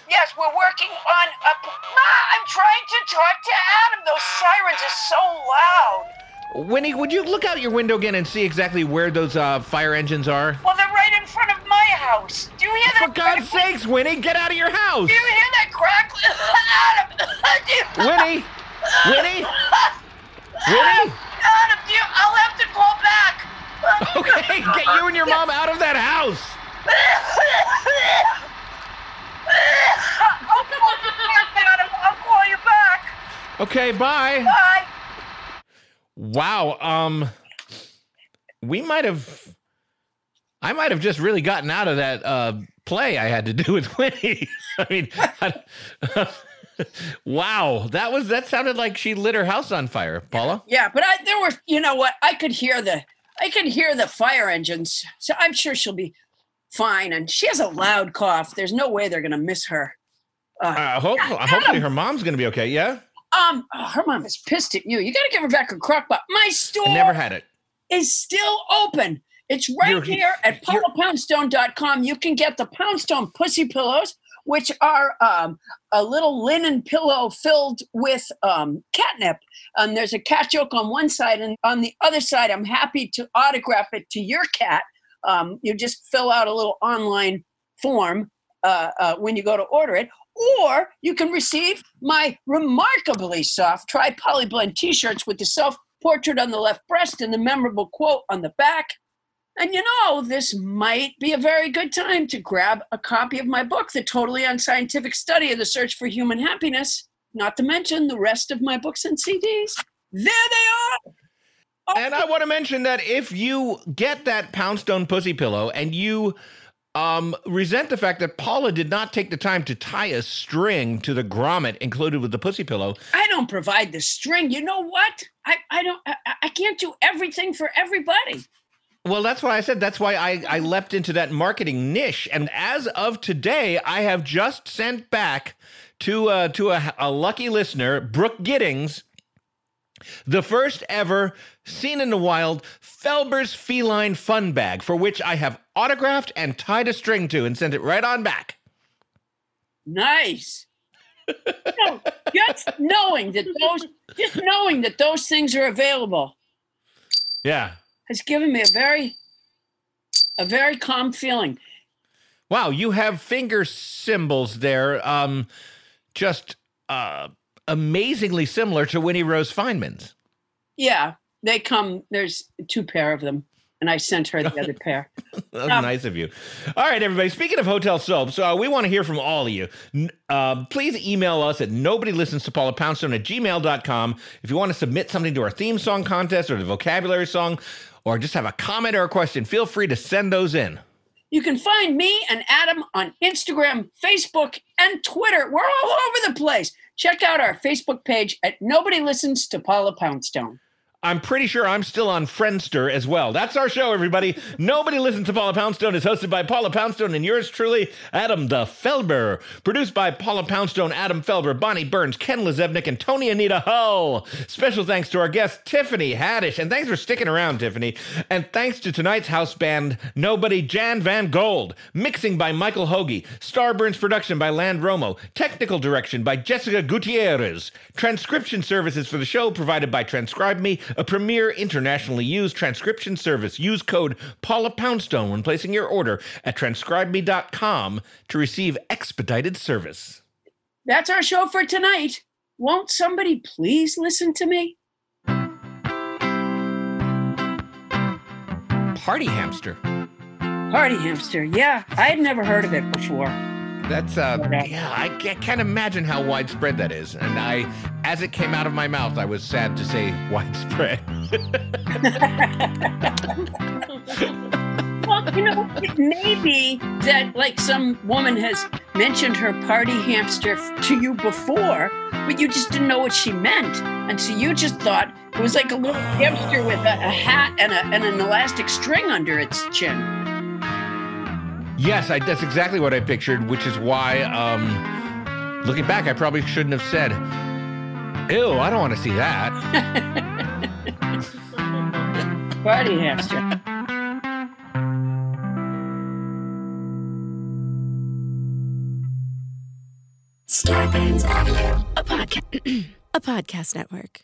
Yes, we're working on a. Ma, I'm trying to talk to Adam. Those sirens are so loud. Winnie, would you look out your window again and see exactly where those uh, fire engines are? Well, they're right in front of my house. Do you hear that? For? God's crack- sakes, Winnie, get out of your house! Do you hear that crack? Adam! Winnie! Winnie! Winnie! Adam, do you, I'll have to call back. Okay, get you and your mom out of that house! I'll call you back, I'll call you back. Okay, bye. Bye. Wow, um we might have I might have just really gotten out of that uh play I had to do with Winnie. I mean, I- wow, that was that sounded like she lit her house on fire, Paula. Yeah, but I there were you know what I could hear the I could hear the fire engines, so I'm sure she'll be fine. And she has a loud cough. There's no way they're gonna miss her. Uh, hope, hopefully her mom's gonna be okay. Yeah, Um, oh, her mom is pissed at you. You got to give her back her crock pot. My store I never had it. is still open. It's right You're- here at paulapoundstone.com. You can get the Poundstone pussy pillows, which are um, a little linen pillow filled with um, catnip. And there's a cat joke on one side, and on the other side, I'm happy to autograph it to your cat. Um, you just fill out a little online form uh, uh, when you go to order it. Or you can receive my remarkably soft tri polyblend t shirts with the self portrait on the left breast and the memorable quote on the back. And you know, this might be a very good time to grab a copy of my book, The Totally Unscientific Study of the Search for Human Happiness, not to mention the rest of my books and CDs. There they are. And I want to mention that if you get that Poundstone pussy pillow and you um, resent the fact that Paula did not take the time to tie a string to the grommet included with the pussy pillow, I don't provide the string. You know what? I, I don't I, I can't do everything for everybody. Well, that's why I said that's why I, I leapt into that marketing niche. And as of today, I have just sent back to uh, to a, a lucky listener, Brooke Giddings, the first ever seen in the wild Felber's feline fun bag, for which I have autographed and tied a string to and sent it right on back. Nice. No, just knowing that those just knowing that those things are available Yeah. Has given me a very a very calm feeling. Wow, you have finger cymbals there. Um, just uh, amazingly similar to Winnie Rose Feynman's. Yeah, they come. There's two pair of them, and I sent her the other pair. That's Um, nice of you. All right, everybody. Speaking of hotel soaps, uh, we want to hear from all of you. Uh, please email us at nobody listens to Paula Poundstone at gmail.com. If you want to submit something to our theme song contest or the vocabulary song, or just have a comment or a question, feel free to send those in. You can find me and Adam on Instagram, Facebook, and Twitter. We're all over the place. Check out our Facebook page at Nobody Listens to Paula Poundstone. I'm pretty sure I'm still on Friendster as well. That's our show, everybody. Nobody listens to Paula Poundstone is hosted by Paula Poundstone and yours truly, Adam the Felber. Produced by Paula Poundstone, Adam Felber, Bonnie Burns, Ken LaZebnik, and Toni Anita Hull. Special thanks to our guest, Tiffany Haddish. And thanks for sticking around, Tiffany. And thanks to tonight's house band, Nobody Jan Van Gold. Mixing by Michael Hoagie. Starburns production by Land Romo. Technical direction by Jessica Gutierrez. Transcription services for the show provided by Transcribe Me, a premier internationally used transcription service. Use code Paula Poundstone when placing your order at transcribeme.com to receive expedited service. That's our show for tonight. Won't somebody please listen to me? Party hamster. Party hamster. Yeah, I had never heard of it before. That's uh yeah, I, ca- can't imagine how widespread that is. And I as it came out of my mouth, I was sad to say widespread. Well, you know, it may be that like some woman has mentioned her party hamster to you before, but you just didn't know what she meant. And so you just thought it was like a little hamster with a, a hat and, a, and an elastic string under its chin. Yes, I, that's exactly what I pictured, which is why um looking back, I probably shouldn't have said, Ew, I don't want to see that. Party hamster. Starburns Audio, a podcast, a podcast network.